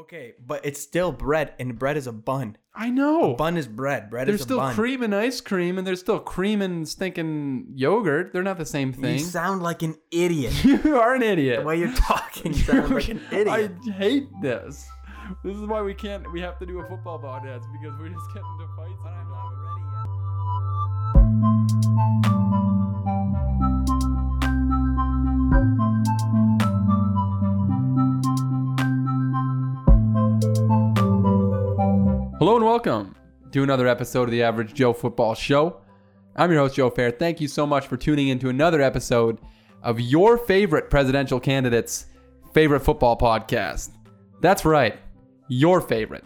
Okay, but it's still bread, and bread is a bun. I know. Bun is bread. Bread There's is a bun. There's still cream and ice cream, and there's still cream and stinking yogurt. They're not the same thing. You sound like an idiot. You are an idiot. the way you're talking sounds like an idiot. I hate this. This is why we can't. We have to do a football podcast because we're just getting into fights. And I'm not ready yet. Hello and welcome to another episode of the Average Joe Football Show. I'm your host Joe Fair. Thank you so much for tuning in to another episode of your favorite presidential candidate's favorite football podcast. That's right, your favorite.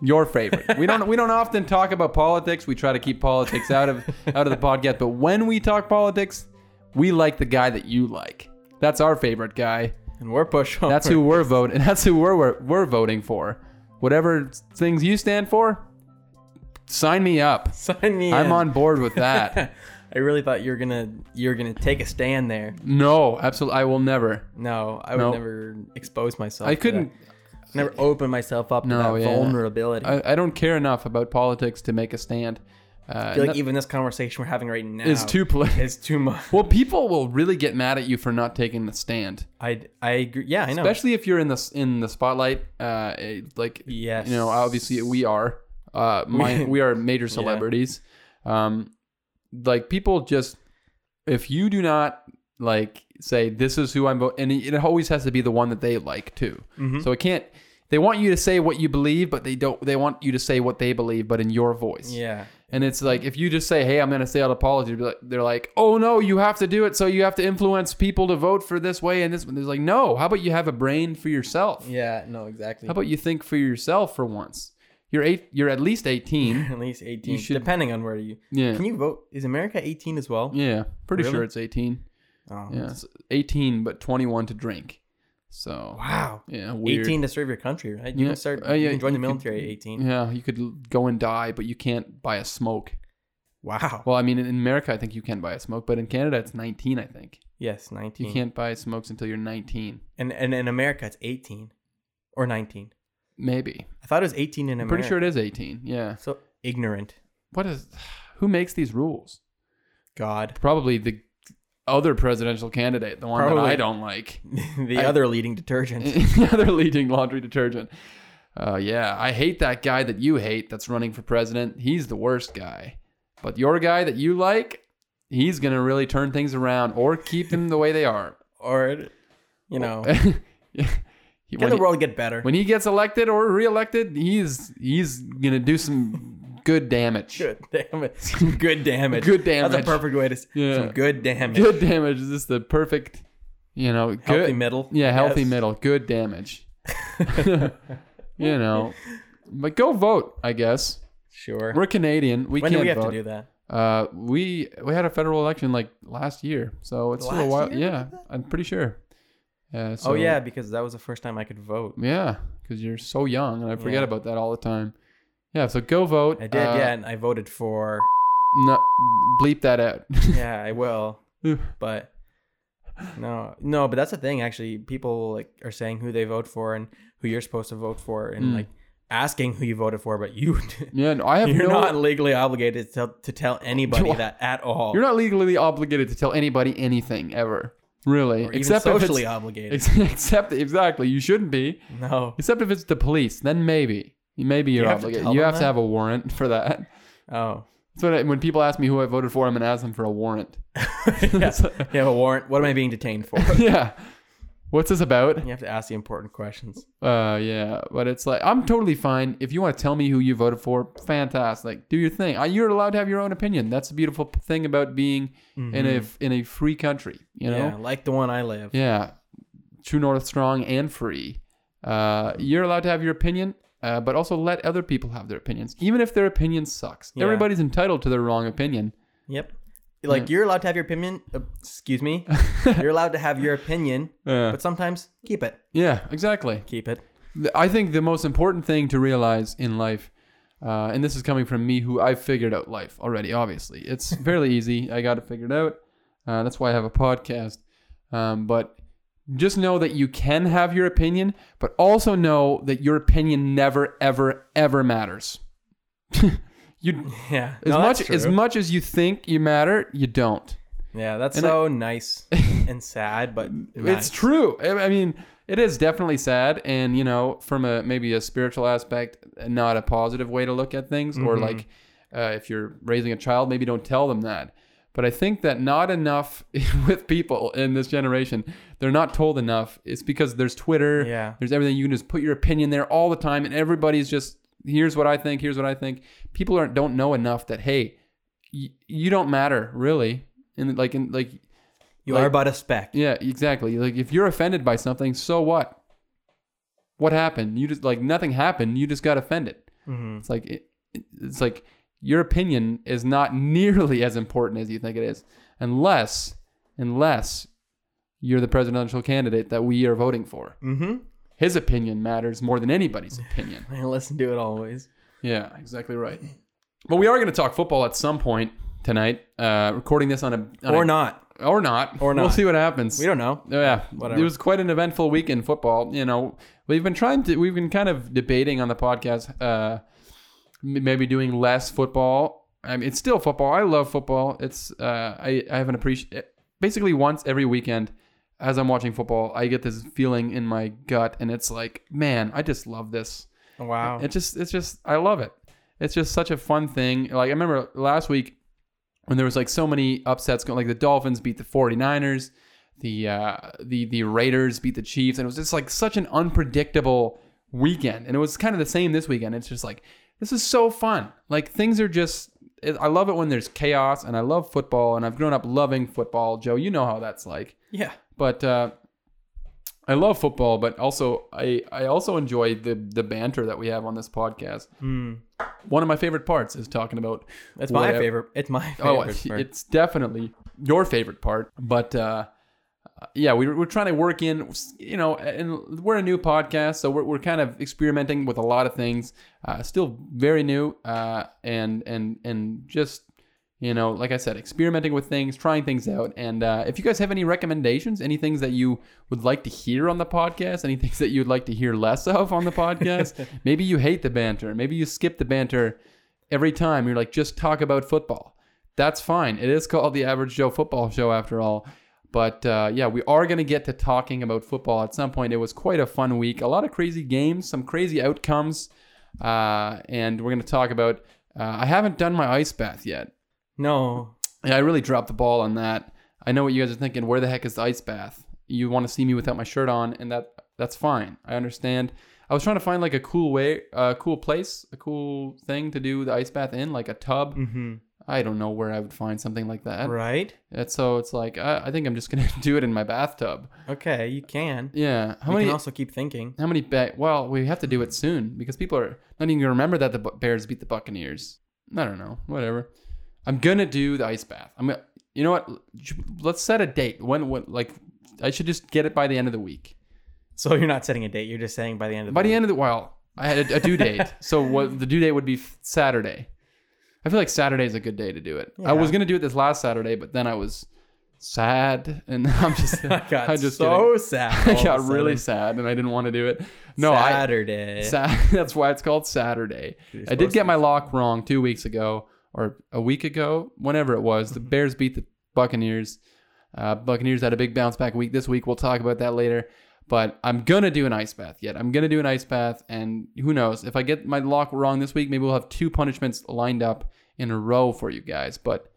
Your favorite. We don't we don't often talk about politics. We try to keep politics out of out of the podcast, but when we talk politics, we like the guy that you like. That's our favorite guy. And we're pushover. That's who we're voting. That's who we're, we're we're voting for. Whatever things you stand for, sign me up. Sign me up. I'm in. on board with that. I really thought you were gonna you were gonna take a stand there. no, absolutely. I will never. No, I would No. never expose myself. I couldn't. never open myself up to that yeah. vulnerability. I, I don't care enough about politics to make a stand. Uh, feel like even this conversation we're having right now is too political. is too much. Well, people will really get mad at you for not taking the stand, I I agree. Yeah, I know. especially if you're in the in the spotlight. Uh, like yes, you know, obviously we are. Uh, my, we are major celebrities. Um, like people just, if you do not like say this is who I'm voting, and it always has to be the one that they like too. Mhm. So it can't. They want you to say what you believe, but they don't. They want you to say what they believe, but in your voice. Yeah, And it's like if you just say, "Hey, I'm going to say out of apology," they're like- they're like, "Oh no, you have to do it. So you have to influence people to vote for this way and this." one." There's like, no. How about you have a brain for yourself? yeah, no, exactly. How about you think for yourself for once? You're eight. You're at least 18. at least eighteen, should- depending on where you Yeah. can you vote. Is America eighteen as well? Yeah. Pretty Really? sure it's 18. Oh, Yeah. it's 18, but 21 to drink. So Wow. yeah, weird. 18 to serve your country, right? You Yeah. can start. Uh, yeah, you can join the you could- military at 18. Yeah, you could go and die, but you can't buy a smoke. Wow. Well, I mean, in America, I think you can buy a smoke, but in Canada, it's 19. I think Yes, 19. you can't buy smokes until you're 19. And and in America, it's 18 or 19. Maybe. I thought it was 18 in America. I'm pretty sure it is 18. Yeah. So ignorant. What is? Who makes these rules? God. Probably the other presidential candidate, the one that I don't like. the I- other leading detergent. the other leading laundry detergent. Uh, yeah, I hate that guy that you hate that's running for president. He's the worst guy. But your guy that you like, he's gonna really turn things around or keep them the way they are. or, you know, Yeah. Can the world get better? when he gets elected or reelected, he's he's gonna do some good damage. Good damage. Some good damage. Good damage. That's a perfect way to say Yeah. Some good damage. Good damage. Is this the perfect, you know, good, Healthy middle. Yeah, healthy Yes. middle. Good damage. you know, but go vote. I guess Sure. we're Canadian. We when can't we have vote. to do that? Uh, we we had a federal election like last year, so it's still a Last while. year Yeah. I'm pretty sure. Uh, so, oh, yeah, because that was the first time I could vote. yeah, because you're so young, and I forget Yeah. about that all the time. Yeah, so go vote. I did, Uh, yeah, and I voted for. No, bleep that out. Yeah, I will. but no, no, but that's the thing. Actually, people like are saying who they vote for and who you're supposed to vote for, and Mm. like asking who you voted for, but you yeah, no, I have you're no. not legally obligated to tell, to tell anybody that at all. You're not legally obligated to tell anybody anything ever, really, or except socially obligated. ex- except exactly you shouldn't be, no. except if it's the police. Then maybe, maybe you're you have to obligated. You have to have a warrant for that. Oh. That's what I, when people ask me who I voted for, I'm gonna ask them for a warrant. yeah. You have a warrant. What am I being detained for? yeah. What's this about? You have to ask the important questions. Uh, yeah, but it's like I'm totally fine if you want to tell me who you voted for. Fantastic, do your thing. You're allowed to have your own opinion. That's the beautiful thing about being in a in a free country. You know, Mm-hmm. yeah, like the one I live. Yeah, true north, strong and free. Uh, you're allowed to have your opinion, uh, but also let other people have their opinions, even if their opinion sucks. Yeah. Everybody's entitled to their wrong opinion. Yep. Like you're allowed to have your opinion. Uh, excuse me. you're allowed to have your opinion, Uh, but sometimes keep it. yeah, exactly. Keep it. I think the most important thing to realize in life, uh, and this is coming from me, who I've figured out life already. Obviously, it's fairly easy. I got it figured out. Uh, that's why I have a podcast. Um, but just know that you can have your opinion, but also know that your opinion never, ever, ever matters. you Yeah. as No, much as much as you think you matter, you don't. Yeah, that's and I- so nice and sad, but it It's true. I I mean, it is definitely sad, and you know, from a maybe a spiritual aspect, not a positive way to look at things. Or Mhm. like, uh, if you're raising a child, maybe don't tell them that. But I think that not enough with people in this generation, they're not told enough. It's because there's Twitter, Yeah. there's everything. You can just put your opinion there all the time, and everybody's just here's what I think, here's what I think. People aren't don't know enough that hey, y- you don't matter really, and like in like You like- are but a speck. yeah, exactly. Like if you're offended by something, so what? What happened? You just like nothing happened. You just got offended. hmm It's like it- it's like your opinion is not nearly as important as you think it is, unless unless you're the presidential candidate that we are voting for. Mm-hmm. His opinion matters more than anybody's opinion. I listen to it always. Yeah, exactly right. But we are going to talk football at some point tonight. Uh, recording this on a on Or a- not. or not Or not. We'll see what happens. We don't know. Yeah, Whatever. It was quite an eventful week in football. You know, we've been trying to, we've been kind of debating on the podcast, uh, maybe doing less football. I mean, it's still football. I love football. It's, uh, I, I have an appreciate. Basically, once every weekend, as I'm watching football, I get this feeling in my gut, and it's like, man, I just love this. Wow. It just, it's just, I love it. It's just such a fun thing. Like I remember last week when there was like so many upsets going, like the Dolphins beat the 49ers, the uh, the the Raiders beat the Chiefs, and it was just like such an unpredictable weekend. And it was kind of the same this weekend. It's just like this is so fun. Like things are just. I love it when there's chaos, and I love football, and I've grown up loving football. Joe, you know how that's like. yeah. But uh, I love football, but also I I also enjoy the the banter that we have on this podcast. Hmm. One of my favorite parts is talking about That's my favorite. It's my favorite. Oh, part. it's definitely your favorite part. But uh, yeah, we, we're trying to work in, you know, and we're a new podcast, so we're, we're kind of experimenting with a lot of things. Uh, still very new, uh, and and and just you know, like I said, experimenting with things, trying things out. And uh, if you guys have any recommendations, any things that you would like to hear on the podcast, any things that you'd like to hear less of on the podcast, maybe you hate the banter, maybe you skip the banter every time. You're like, just talk about football. That's fine. It is called the Average Joe Football Show after all. But uh, yeah, we are going to get to talking about football at some point. It was quite a fun week. A lot of crazy games, some crazy outcomes. Uh, and we're going to talk about. Uh, I haven't done my ice bath yet. no. Yeah, I really dropped the ball on that. I know what you guys are thinking. Where the heck is the ice bath? You want to see me without my shirt on, and that that's fine. I understand. I was trying to find like a cool way, a cool place, a cool thing to do the ice bath in, like a tub. Mm-hmm. I don't know where I would find something like that. Right. And so it's like I, I think I'm just gonna do it in my bathtub. Okay. You can. Yeah. How you many? can also keep thinking. how many? Ba- well, we have to do it soon because people are not even gonna remember that the Bears beat the Buccaneers. I don't know. Whatever. I'm gonna do the ice bath. I'm gonna. You know what? Let's set a date. When? When? Like, I should just get it by the end of the week. So you're not setting a date. You're just saying by the end of the By the the end of the well, I had a, a due date. so what? The due date would be Saturday. I feel like Saturday is a good day to do it. I was gonna do it this last Saturday, but then I was sad, and I'm just. I got I'm just so kidding. sad. I got really sad, and I didn't want to do it. No, I. Saturday. Sa- that's why it's called Saturday. I did get my lock wrong two weeks ago, or a week ago, whenever it was. The Bears beat the Buccaneers. Uh, Buccaneers had a big bounce back week this week. We'll talk about that later. But I'm gonna do an ice bath yet. I'm gonna do an ice bath, and who knows if I get my lock wrong this week, maybe we'll have two punishments lined up in a row for you guys. But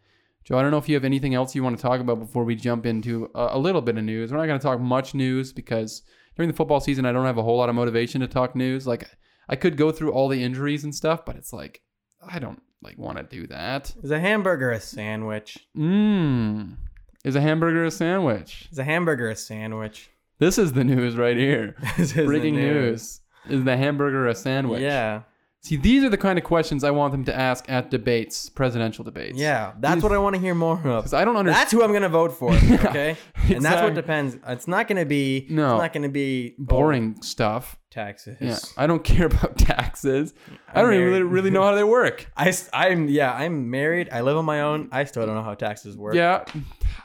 Joe, I don't know if you have anything else you want to talk about before we jump into a, a little bit of news. We're not to talk much news because during the football season, I don't have a whole lot of motivation to talk news. Like I could go through all the injuries and stuff, but it's like I don't like want to do that. Is a hamburger a sandwich? Mmm. Is a hamburger a sandwich? Is a hamburger a sandwich? This is the news right here. This is the Breaking news. Is the hamburger a sandwich? Yeah. See, these are the kind of questions I want them to ask at debates, presidential debates. Yeah. That's what I want to hear more of. Because I don't understand. That's who I'm gonna vote for. Okay. And that's what depends. It's not gonna be. No. It's not gonna be oh, Boring stuff. taxes. Yeah, I don't care about taxes. I I'm don't even married. really, really know how they work. I, I, am yeah. I'm married. I live on my own. I still don't know how taxes work. Yeah,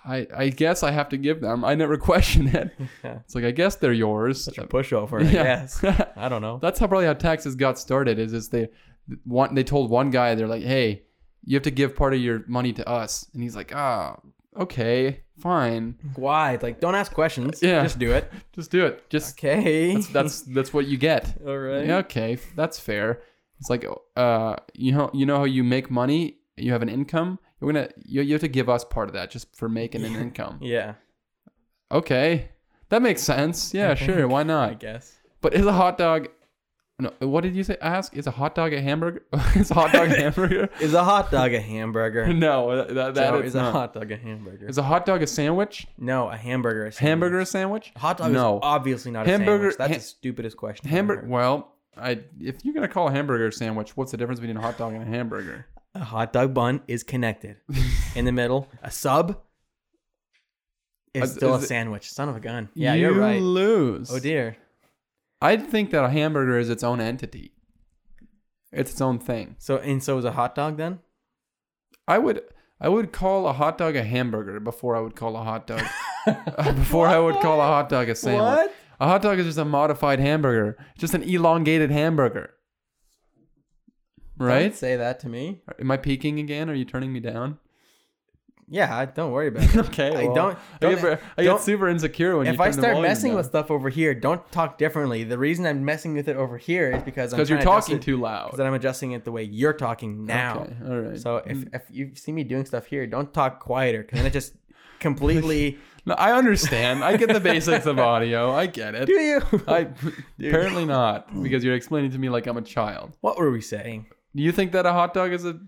I I guess I have to give them. I never question it. Yeah. It's like I guess they're yours. Such a pushover, I Yeah. guess. I don't know. That's how probably how taxes got started. Is is they one they told one guy they're like, hey, you have to give part of your money to us, and he's like, ah, okay, fine, Why? Like, don't ask questions. Yeah. Just do it. just do it. Just Okay. that's that's that's what you get. all right. Yeah, okay, that's fair. It's like, uh, you know, you know how you make money, you have an income. You're gonna you, you have to give us part of that just for making an income. Yeah. Okay, that makes sense. Yeah, sure, why not? I guess. But is a hot dog? No, what did you say? Ask is a hot dog a hamburger? is a hot dog a hamburger? Is a hot dog a hamburger? no, that, that, Joe, is is a hot dog a hamburger? Is a hot dog a sandwich? no, a hamburger. Is Hamburger a sandwich? Hot dog No. is obviously not Hamburger- a sandwich. That's ha- the stupidest question. Hamburger. Well, I if you're gonna call a hamburger a sandwich, what's the difference between a hot dog and a hamburger? A hot dog bun is connected in the middle. A sub is Uh, still is a it- sandwich. Son of a gun. Yeah, you you're right. Lose. Oh dear. I think that a hamburger is its own entity. It's its own thing. So and so is a hot dog then? I would I would call a hot dog a hamburger before I would call a hot dog before I would call a hot dog a sandwich. What? A hot dog is just a modified hamburger, just an elongated hamburger. Don't Right? say that to me. Am I peeking again? Are you turning me down? Yeah, don't worry about it. Okay. I well, don't- I don't- get, I don't- get super insecure when you if I start messing down. with stuff over here, don't talk differently. The reason I'm messing with it over here is because because you're trying to adjust talking it- too loud. then I'm adjusting it the way you're talking now. Okay, all right. So if, mm. if you see me doing stuff here, don't talk quieter because then it just completely. no, I understand. I get the basics of audio. I get it. Do you? I apparently not because you're explaining to me like I'm a child. what were we saying? Do you think that a hot dog is a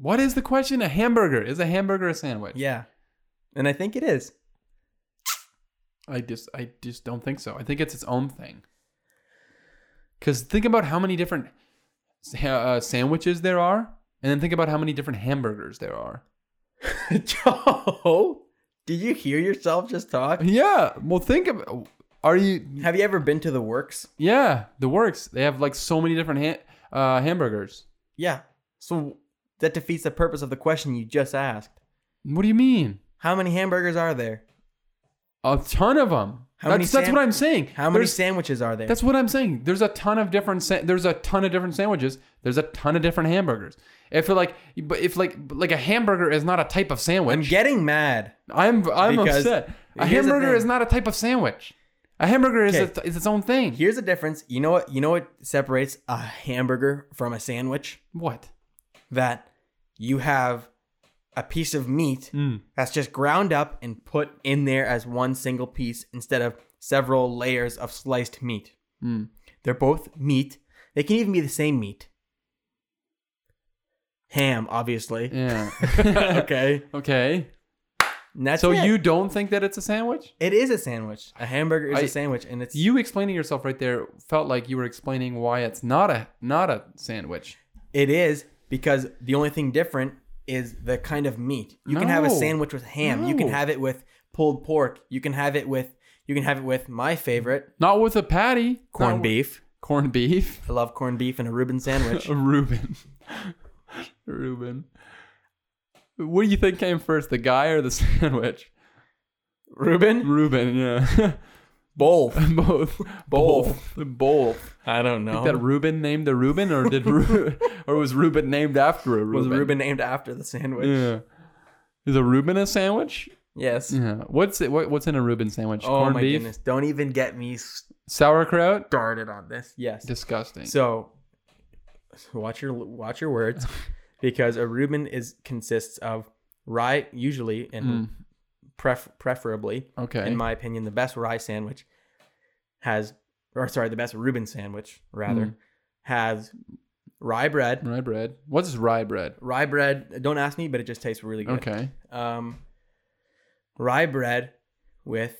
what is the question? A hamburger is a hamburger a sandwich? Yeah, and I think it is. I just I just don't think so. I think it's its own thing. Because think about how many different uh, sandwiches there are, and then think about how many different hamburgers there are. Joe, did you hear yourself just talk? Yeah. Well, think of. Are you? Have you ever been to the works? Yeah, the works. They have like so many different ha- uh, hamburgers. Yeah. So that defeats the purpose of the question you just asked. What do you mean? How many hamburgers are there? A ton of them. How many that's, that's sam- what I'm saying. How many There's- sandwiches are there? That's what I'm saying. There's a ton of different. Sa- there's a ton of different sandwiches. There's a ton of different hamburgers. If like, but if like, like a hamburger is not a type of sandwich. I'm getting mad. I'm I'm upset. A hamburger is not a type of sandwich. A hamburger is, Okay. a, is its own thing. Here's the difference. You know what? You know what separates a hamburger from a sandwich? What? That you have a piece of meat Mm. that's just ground up and put in there as one single piece instead of several layers of sliced meat. Mm. They're both meat. They can even be the same meat. Ham, obviously. Yeah. okay. okay. And that's So it. you don't think that it's a sandwich? It is a sandwich. A hamburger is I- a sandwich, and it's You explaining yourself right there felt like you were explaining why it's not a not a sandwich. It is because the only thing different is the kind of meat. You can have a sandwich with ham. You can have it with pulled pork. You can have it with you can have it with my favorite Not with a patty. corned beef. Corned beef. I love corned beef and a Reuben sandwich. A Reuben. Reuben. What do you think came first, the guy or the sandwich? Reuben? Reuben, yeah. Both. Both. Both. Both. I don't know. That Reuben named the Reuben, or did Ru- or was Reuben named after a Ruben? was Reuben? Reuben named after the sandwich? Yeah. Is a Reuben a sandwich? Yes. Yeah. What's it? What, what's in a Reuben sandwich? Oh Corned my beef, goodness! Don't even get me sauerkraut. started on this. Yes. Disgusting. So, watch your watch your words, because a Reuben is consists of rye usually and Mm. pref- preferably, okay. in my opinion, the best rye sandwich has, or sorry, the best Reuben sandwich rather Mm. has rye bread. rye bread. What's rye bread? Rye bread. Don't ask me, but it just tastes really good. Okay. Um, rye bread with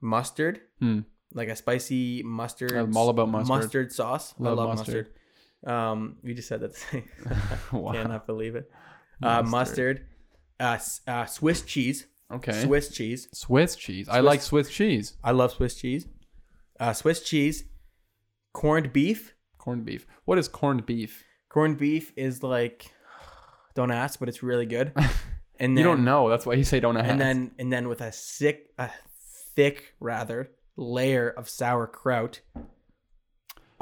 mustard, Hmm. like a spicy mustard. I'm all about mustard. sauce. Love I love mustard. mustard. Um, we just said that. same. wow. Cannot believe it. Uh, Mustard. mustard, uh, uh, Swiss cheese, Okay. Swiss cheese. Swiss cheese. I like Swiss cheese. I love Swiss cheese. Uh, Swiss cheese, corned beef. Corned beef. What is corned beef? Corned beef is like, don't ask, but it's really good. and then you don't know. That's why you say don't ask. and then and then with a sick, a thick rather layer of sauerkraut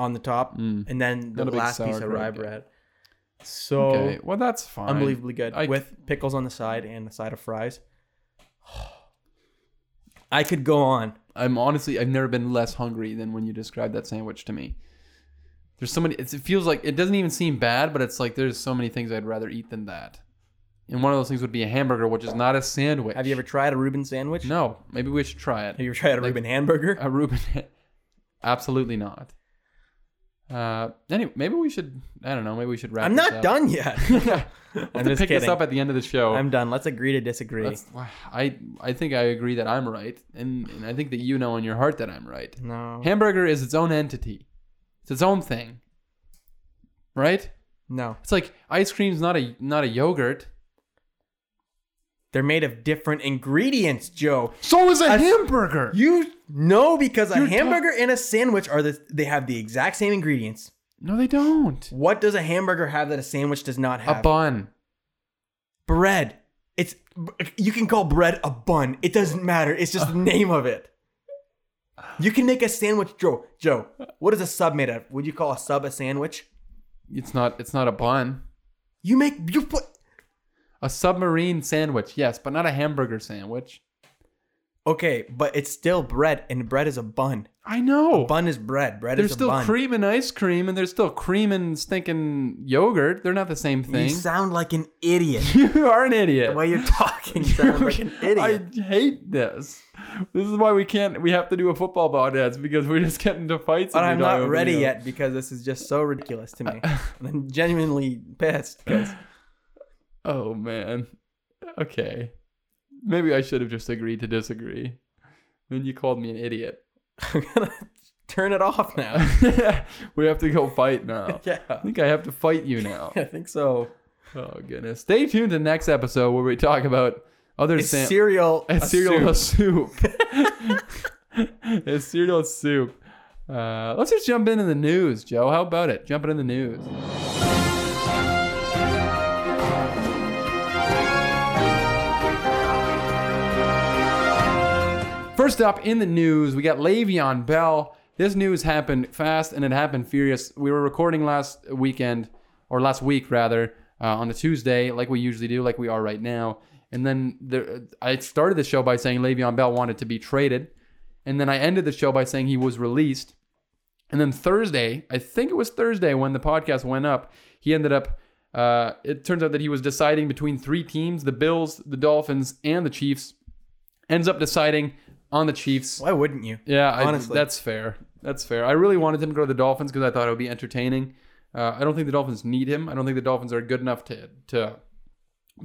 on the top, Mm. and then the last piece of rye bread. So okay, well that's fine. unbelievably good I- with pickles on the side and a side of fries. I could go on. I'm honestly, I've never been less hungry than when you described that sandwich to me. There's so many. It's, it feels like it doesn't even seem bad, but it's like there's so many things I'd rather eat than that. And one of those things would be a hamburger, which is not a sandwich. Have you ever tried a Reuben sandwich? No, maybe we should try it. Have you ever tried a Like- Reuben hamburger? A Reuben, absolutely not. Uh, anyway, maybe we should. I don't know. Maybe we should wrap. I'm not up. done yet. I'm have to pick this up at the end of the show. I'm done. Let's agree to disagree. Let's- I I think I agree that I'm right, and, and I think that you know in your heart that I'm right. no. Hamburger is its own entity. It's its own thing. Right? No. It's like ice cream's not a not a yogurt. They're made of different ingredients, Joe. So is a, A- hamburger. You know because a You're ta- hamburger and a sandwich are the they have the exact same ingredients. No, they don't. What does a hamburger have that a sandwich does not have? A bun. bread. It's you can call bread a bun. It doesn't matter. It's just the name of it. You can make a sandwich, Joe. Joe, what is a sub made of? Would you call a sub a sandwich? It's not. It's not a bun. You make you put A submarine sandwich, yes, but not a hamburger sandwich. Okay, but it's still bread, and bread is a bun. I know. A Bun is bread. Bread There's is a still bun. cream and ice cream, and there's still cream and stinking yogurt. They're not the same thing. You sound like an idiot. You are an idiot. the way you're talking, you sound like an idiot. I hate this. This is why we can't. We have to do a football podcast because we're just getting into fights. But I'm not ready video. yet because this is just so ridiculous to me. I'm genuinely pissed because Oh man. Okay. Maybe I should have just agreed to disagree. Then you called me an idiot. I'm gonna turn it off now. we have to go fight now. yeah, I think I have to fight you now. I think so. Oh goodness. Stay tuned to the next episode where we talk about other Is sam- cereal a a cereal soup? soup. a cereal soup. Uh, let's just jump into the news, Joe. How about it? Jumping in the news. First up in the news, we got Le'Veon Bell. This news happened fast and it happened furious. We were recording last weekend, or last week rather, uh, on a Tuesday, like we usually do, like we are right now. And then there, I started the show by saying Le'Veon Bell wanted to be traded, and then I ended the show by saying he was released. And then Thursday, I think it was Thursday when the podcast went up, he ended up. Uh, it turns out that he was deciding between three teams: the Bills, the Dolphins, and the Chiefs. Ends up deciding on the Chiefs. Why wouldn't you? Yeah, I, Honestly. that's fair. That's fair. I really wanted him to go to the Dolphins because I thought it would be entertaining. Uh, I don't think the Dolphins need him. I don't think the Dolphins are good enough to to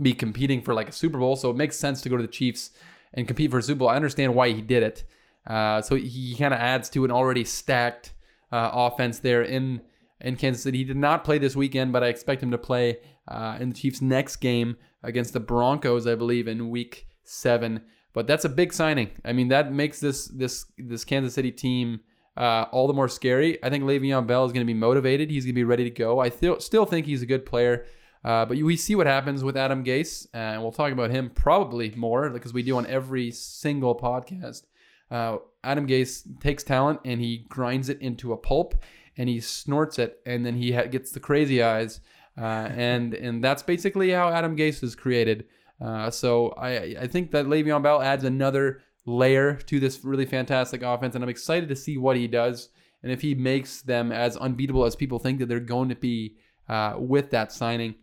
be competing for like a Super Bowl. So it makes sense to go to the Chiefs and compete for a Super Bowl. I understand why he did it. Uh, so he kind of adds to an already stacked uh, offense there in in Kansas City. He did not play this weekend, but I expect him to play uh, in the Chiefs' next game against the Broncos, I believe, in Week Seven. But that's a big signing. I mean, that makes this this this Kansas City team uh, all the more scary. I think Le'Veon Bell is going to be motivated. He's going to be ready to go. I still still think he's a good player. Uh, but we see what happens with Adam Gase, and we'll talk about him probably more because we do on every single podcast. Uh, Adam Gase takes talent and he grinds it into a pulp, and he snorts it, and then he ha- gets the crazy eyes, uh, and and that's basically how Adam Gase is created. Uh, so I I think that Le'Veon Bell adds another layer to this really fantastic offense, and I'm excited to see what he does and if he makes them as unbeatable as people think that they're going to be uh, with that signing.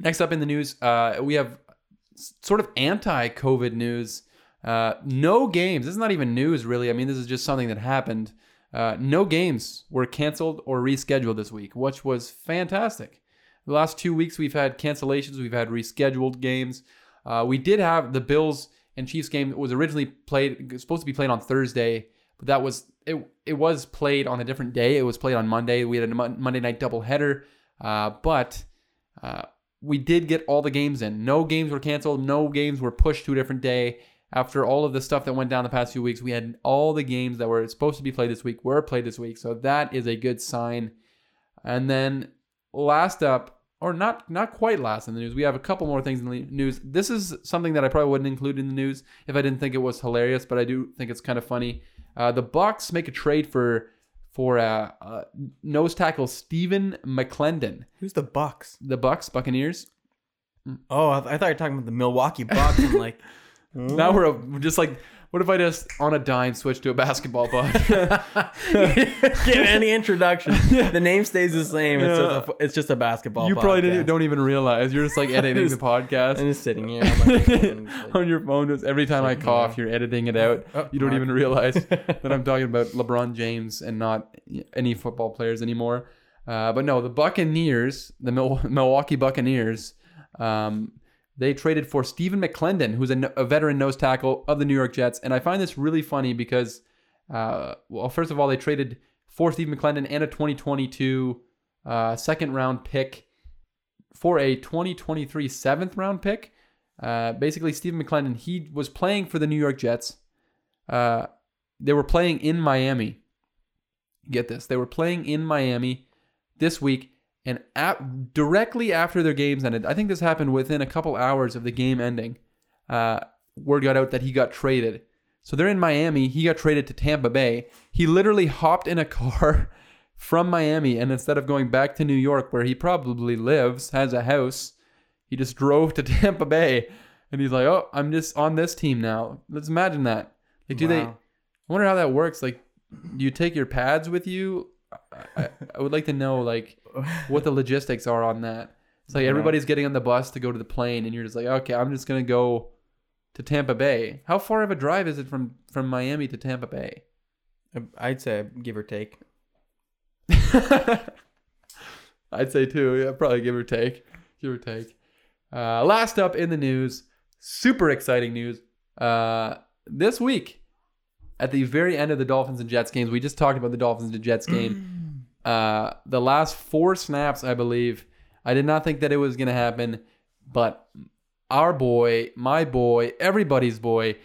Next up in the news, uh, we have sort of anti-COVID news. Uh, no games. This is not even news, really. I mean, this is just something that happened. Uh, no games were canceled or rescheduled this week, which was fantastic. The last two weeks, we've had cancellations, we've had rescheduled games. Uh, we did have the Bills and Chiefs game that was originally played, supposed to be played on Thursday, but that was it. It was played on a different day. It was played on Monday. We had a Mon- Monday night doubleheader, uh, but uh, we did get all the games in. No games were canceled. No games were pushed to a different day. After all of the stuff that went down the past few weeks, we had all the games that were supposed to be played this week were played this week. So that is a good sign. And then last up, or not not quite last in the news. We have a couple more things in the news. This is something that I probably wouldn't include in the news if I didn't think it was hilarious, but I do think it's kind of funny. Uh, the Bucks make a trade for for uh, uh, nose tackle Stephen McLendon. Who's the Bucks? The Bucks Buccaneers. Oh, I, I thought you were talking about the Milwaukee Bucks. I'm like, Now we're, a, we're just like, what if I just on a dime switch to a basketball pod? give any introduction. The name stays the same. It's, just, a, it's just a basketball. you probably didn't, podcast. don't even realize you're just like editing the podcast. I'm just sitting here. on my phone like- on your phone. Just every time I cough, you're editing it out. Oh, You don't Mark. even realize that I'm talking about LeBron James and not any football players anymore. Uh, but no, the Buccaneers, the Mil- Milwaukee Buccaneers, um, they traded for Stephen McLendon, who's a, a veteran nose tackle of the New York Jets. And I find this really funny because, uh, well, first of all, they traded for Stephen McLendon and a 2022 uh, second round pick for a 2023 seventh round pick. Uh, basically, Stephen McLendon, he was playing for the New York Jets. Uh, they were playing in Miami. Get this. They were playing in Miami this week, and at, directly after their games ended, I think this happened within a couple hours of the game ending, uh, word got out that he got traded. So they're in Miami. He got traded to Tampa Bay. He literally hopped in a car from Miami, and instead of going back to New York, where he probably lives, has a house, he just drove to Tampa Bay, and he's like, "Oh, I'm just on this team now." Let's imagine that. Like, do they? I wonder how that works. Like, do you take your pads with you? I, I would like to know like what the logistics are on that. It's like Yeah. everybody's getting on the bus to go to the plane, and you're just like, "Okay, I'm just gonna go to Tampa Bay." How far of a drive is it from from Miami to Tampa Bay? I'd say give or take. I'd say two. Yeah, probably give or take. Give or take. Uh, last up in the news, super exciting news. Uh, this week, at the very end of the Dolphins and Jets games, we just talked about the Dolphins and Jets game. uh, the last four snaps, I believe, I did not think that it was going to happen, but our boy, my boy, everybody's boy,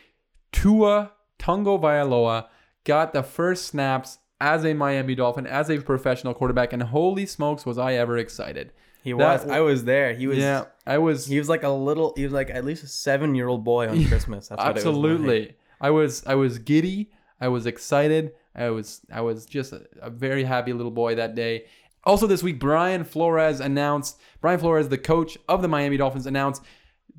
Tua Tagovailoa got the first snaps as a Miami Dolphin, as a professional quarterback, and holy smokes, was I ever excited! He That- was. I was there. He was. yeah, I was. He was like a little. He was like at least a seven-year-old boy on Christmas. That's what It was absolutely like. i was i was giddy i was excited i was i was just a, a very happy little boy that day also this week brian flores announced brian flores the coach of the miami dolphins announced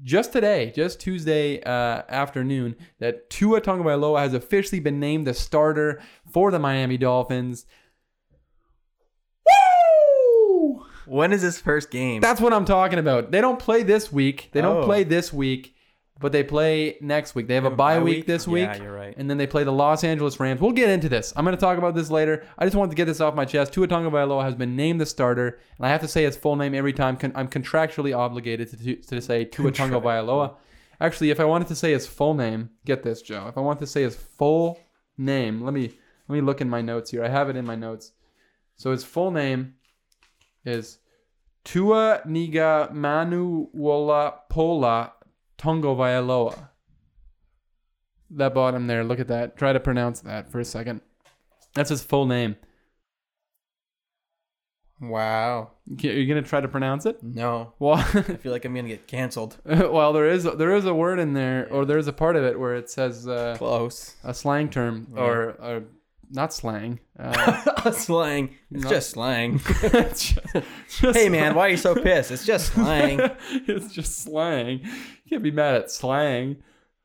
just today just tuesday uh, afternoon that tua tagovailoa has officially been named the starter for the miami dolphins Woo! When is his first game? That's what I'm talking about. They don't play this week. They don't Oh. play this week, but they play next week. They have a bye week this week. Yeah, you're right. And then they play the Los Angeles Rams. We'll get into this. I'm going to talk about this later. I just wanted to get this off my chest. Tua Tagovailoa has been named the starter, and I have to say his full name every time. I'm contractually obligated to, to say Tua Tagovailoa. Actually, if I wanted to say his full name, get this, Joe. If I want to say his full name, let me let me look in my notes here. I have it in my notes. So his full name is Tua Niga Manuola Pola Tongo Vailoa. That bottom there, look at that. Try to pronounce that for a second. That's his full name. wow. Are you gonna try to pronounce it? No. Well, I feel like I'm gonna get canceled. well, there is there is a word in there, or there's a part of it where it says uh, Close. a slang term, or, or not slang. Uh, slang. It's No. just slang. it's just- just hey man, why are you so pissed? It's just slang. it's just slang. You can't be mad at slang.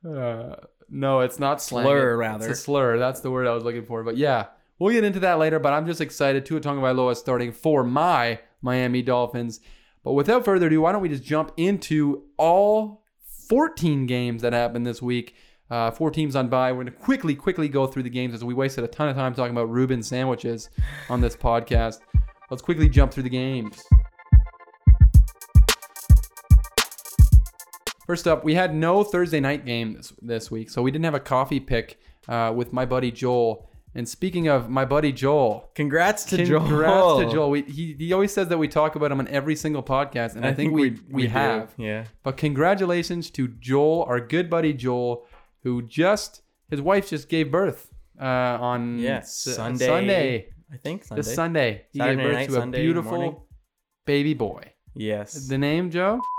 Uh, no, it's not slang. Slur, rather. It's a slur. That's the word I was looking for. But yeah, we'll get into that later. But I'm just excited. Tua Tagovailoa starting for my Miami Dolphins. But without further ado, why don't we just jump into all 14 games that happened this week? Uh, four teams on bye. We're going to quickly, quickly go through the games as we wasted a ton of time talking about Reuben sandwiches on this podcast. Let's quickly jump through the games. First up, we had no Thursday night game this, this week, so we didn't have a coffee pick uh, with my buddy Joel. And speaking of my buddy Joel, Congrats to congrats Joel. to Joel. We, he, he always says that we talk about him on every single podcast, and I, think, we, we, do. have. Yeah. But congratulations to Joel, our good buddy Joel, who just his wife just gave birth uh, on Yeah. S- Sunday. Sunday. I think Sunday. This Sunday, he Saturday gave birth night, to a Sunday beautiful morning. baby boy. Yes. The name, Joe?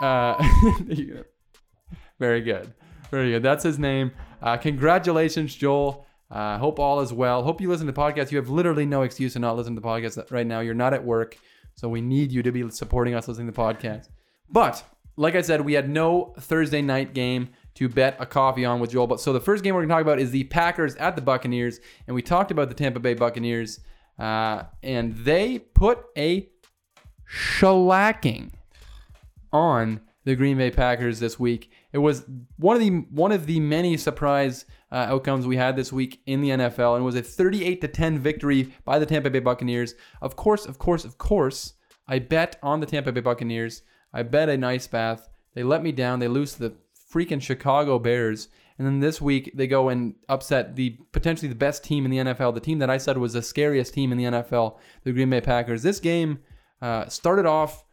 Uh, very good. Very good. That's his name. Uh, congratulations, Joel. Uh, hope all is well. Hope you listen to the podcast. You have literally no excuse to not listen to the podcast right now. You're not at work, so we need you to be supporting us listening to the podcast. But like I said, we had no Thursday night game to bet a coffee on with Joel. But so the first game we're going to talk about is the Packers at the Buccaneers, and we talked about the Tampa Bay Buccaneers, uh, and they put a shellacking on the Green Bay Packers this week. It was one of the one of the many surprise uh, outcomes we had this week in the NFL, and it was a 38 to 10 victory by the Tampa Bay Buccaneers. Of course, of course, of course, I bet on the Tampa Bay Buccaneers. I bet a nice bath. They let me down. They lose the freaking Chicago Bears. And then this week they go and upset the potentially the best team in the NFL, the team that I said was the scariest team in the NFL, the Green Bay Packers. This game uh, started off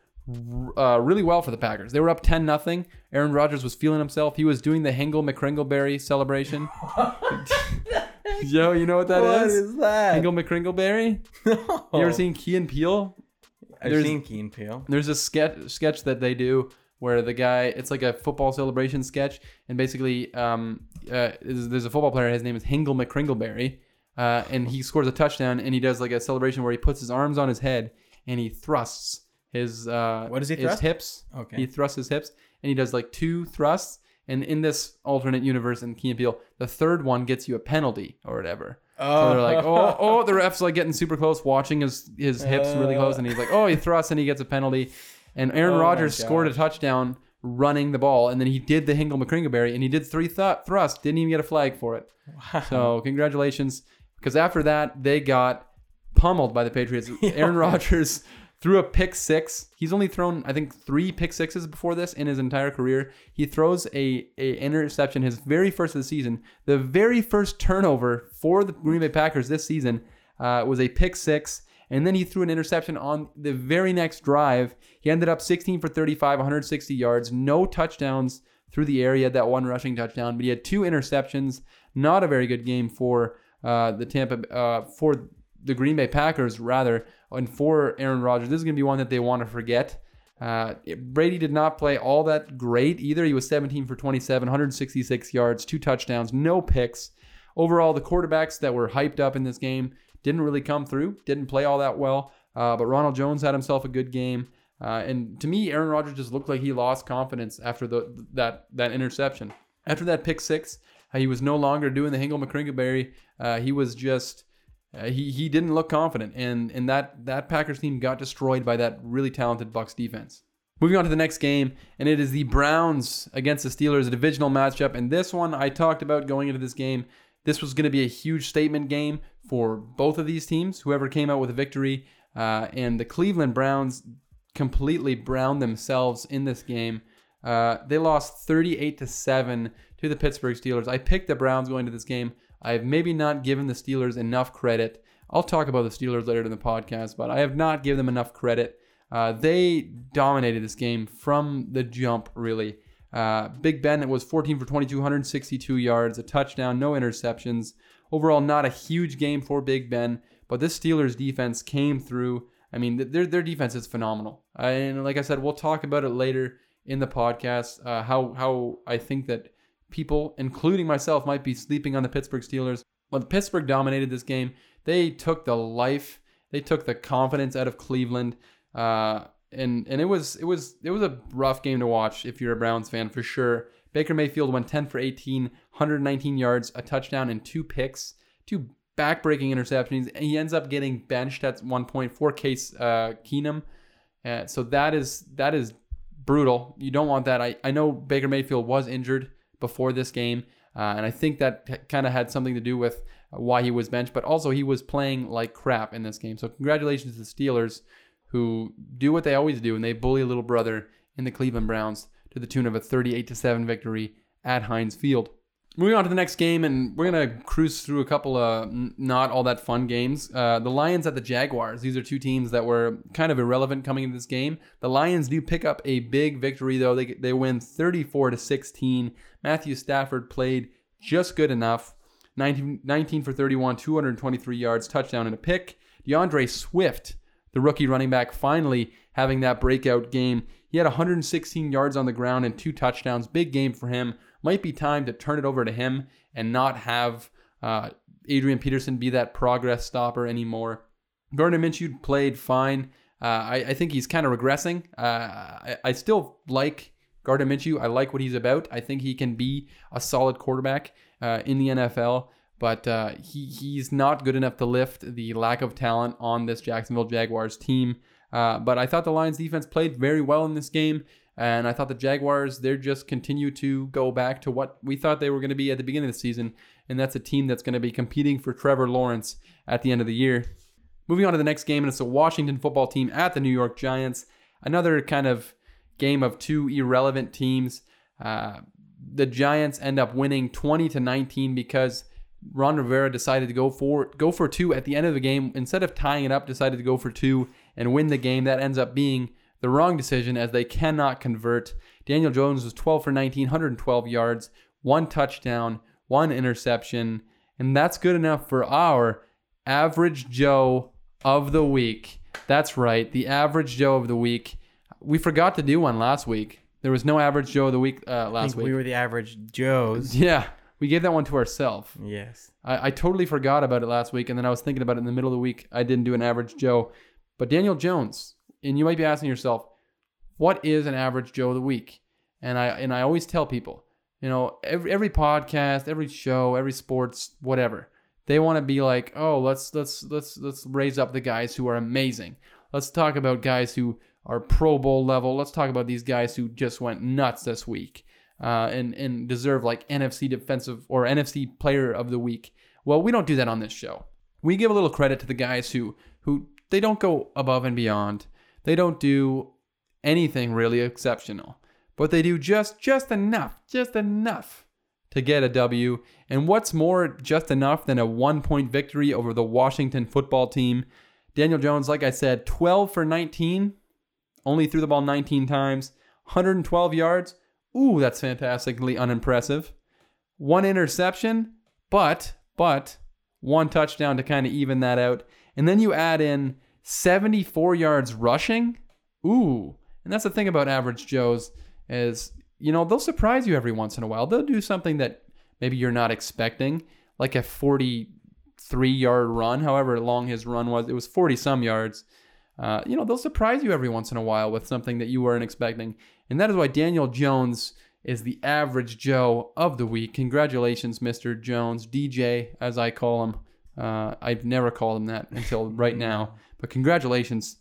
uh, really well for the Packers. They were up 10 nothing. Aaron Rodgers was feeling himself. He was doing the Hingle McCringleberry celebration. Yo, you know what that is? What is that? Hingle McCringleberry? No. You ever seen Key and Peele? I've there's- seen Keen Peel. There's a sketch sketch that they do where the guy it's like a football celebration sketch and basically um, uh, there's a football player his name is Hingle McCringleberry uh, and he scores a touchdown and he does like a celebration where he puts his arms on his head and he thrusts his uh, What does he his thrust? hips Okay. he thrusts his hips and he does like two thrusts and in this alternate universe in Key and Peele the third one gets you a penalty or whatever Oh. so they're like, oh, oh, the ref's like getting super close, watching his his hips really close, and he's like, oh, he thrusts and he gets a penalty. And Aaron Oh Rodgers scored a touchdown running the ball, and then he did the Hingle McCringleberry, and he did three th- thrusts, didn't even get a flag for it. So congratulations, because after that they got pummeled by the Patriots. Aaron Rodgers threw a pick six. He's only thrown, I think, three pick sixes before this in his entire career. He throws a, a interception, his very first of the season. The very first turnover for the Green Bay Packers this season uh, was a pick six. And then he threw an interception on the very next drive. He ended up 16 for 35, 160 yards, no touchdowns through the area, that one rushing touchdown, but he had two interceptions. Not a very good game for uh, the Tampa, uh, for the Green Bay Packers, rather, and for Aaron Rodgers. This is going to be one that they want to forget. Uh, Brady did not play all that great either. He was 17 for 27, 166 yards, two touchdowns, no picks. Overall, the quarterbacks that were hyped up in this game didn't really come through, didn't play all that well. Uh, but Ronald Jones had himself a good game. Uh, and to me, Aaron Rodgers just looked like he lost confidence after the that that interception. After that pick six, uh, he was no longer doing the Hingle McCringleberry. Uh, he was just uh, he he didn't look confident, and and that that Packers team got destroyed by that really talented Bucks defense. Moving on to the next game, and it is the Browns against the Steelers, a divisional matchup. And this one I talked about going into this game. This was going to be a huge statement game for both of these teams, whoever came out with a victory. Uh, and the Cleveland Browns completely browned themselves in this game. Uh, they lost 38 to 7 to the Pittsburgh Steelers. I picked the Browns going to this game. I have maybe not given the Steelers enough credit. I'll talk about the Steelers later in the podcast, but I have not given them enough credit. Uh, they dominated this game from the jump, really. Uh, Big Ben was 14 for 22, 162 yards, a touchdown, no interceptions. Overall, not a huge game for Big Ben, but this Steelers defense came through. I mean, their their defense is phenomenal. Uh, and like I said, we'll talk about it later in the podcast. Uh, how how I think that people, including myself, might be sleeping on the Pittsburgh Steelers. Well, Pittsburgh dominated this game. They took the life, they took the confidence out of Cleveland. Uh, and and it was it was it was a rough game to watch if you're a Browns fan for sure. Baker Mayfield went 10 for 18, 119 yards, a touchdown, and two picks, two back-breaking interceptions. He ends up getting benched at one point for Case uh, Keenum. Uh, so that is that is brutal. You don't want that. I, I know Baker Mayfield was injured before this game, uh, and I think that kind of had something to do with why he was benched. But also he was playing like crap in this game. So congratulations to the Steelers who do what they always do and they bully little brother in the Cleveland Browns to the tune of a 38 7 victory at Heinz Field. Moving on to the next game, and we're gonna cruise through a couple of not all that fun games. Uh, the Lions at the Jaguars. These are two teams that were kind of irrelevant coming into this game. The Lions do pick up a big victory though. They they win 34 to 16. Matthew Stafford played just good enough. 19, 19 for 31, 223 yards, touchdown and a pick. D'Andre Swift the rookie running back finally having that breakout game. He had 116 yards on the ground and two touchdowns. Big game for him. Might be time to turn it over to him and not have uh, Adrian Peterson be that progress stopper anymore. Gardner Minshew played fine. Uh, I, I, think he's kind of regressing. Uh, I, I, still like Gardner Minshew. I like what he's about. I think he can be a solid quarterback uh, in the NFL, but uh, he, he's not good enough to lift the lack of talent on this Jacksonville Jaguars team. Uh, but I thought the Lions defense played very well in this game. And I thought the Jaguars, they're just continue to go back to what we thought they were going to be at the beginning of the season. And that's a team that's going to be competing for Trevor Lawrence at the end of the year. Moving on to the next game, and it's the Washington football team at the New York Giants. Another kind of game of two irrelevant teams. Uh, the Giants end up winning 20 to 19 because Ron Rivera decided to go for go for two at the end of the game instead of tying it up. Decided to go for two and win the game. That ends up being the wrong decision as they cannot convert. Daniel Jones was 12 for 19, 112 yards, one touchdown, one interception, and that's good enough for our average Joe of the week. That's right, the average Joe of the week. We forgot to do one last week. There was no average Joe of the week uh, last week. We were the average Joes. Yeah, we gave that one to ourselves. Yes. I, I totally forgot about it last week, and then I was thinking about it in the middle of the week. I didn't do an average Joe. But Daniel Jones, and you might be asking yourself, what is an average Joe of the week? And I and I always tell people, you know, every every podcast, every show, every sports, whatever they want to be like, oh, let's let's let's let's raise up the guys who are amazing. Let's talk about guys who are Pro Bowl level. Let's talk about these guys who just went nuts this week uh, and and deserve like NFC defensive or NFC Player of the Week. Well, we don't do that on this show. We give a little credit to the guys who who they don't go above and beyond. They don't do anything really exceptional, but they do just just enough, just enough to get a W. And what's more, just enough than a one point victory over the Washington football team. Daniel Jones, like I said, 12 for 19, only threw the ball 19 times, 112 yards. Ooh, that's fantastically unimpressive. One interception, but, but, one touchdown to kind of even that out. And then you add in 74 yards rushing. Ooh, and that's the thing about average Joes is you know, they'll surprise you every once in a while. They'll do something that maybe you're not expecting, like a 43 yard run, however long his run was. It was 40 some yards. Uh, you know, they'll surprise you every once in a while with something that you weren't expecting. And that is why Daniel Jones is the average Joe of the week. Congratulations, Mr. Jones, DJ, as I call him. Uh, I've never called him that until right now. But congratulations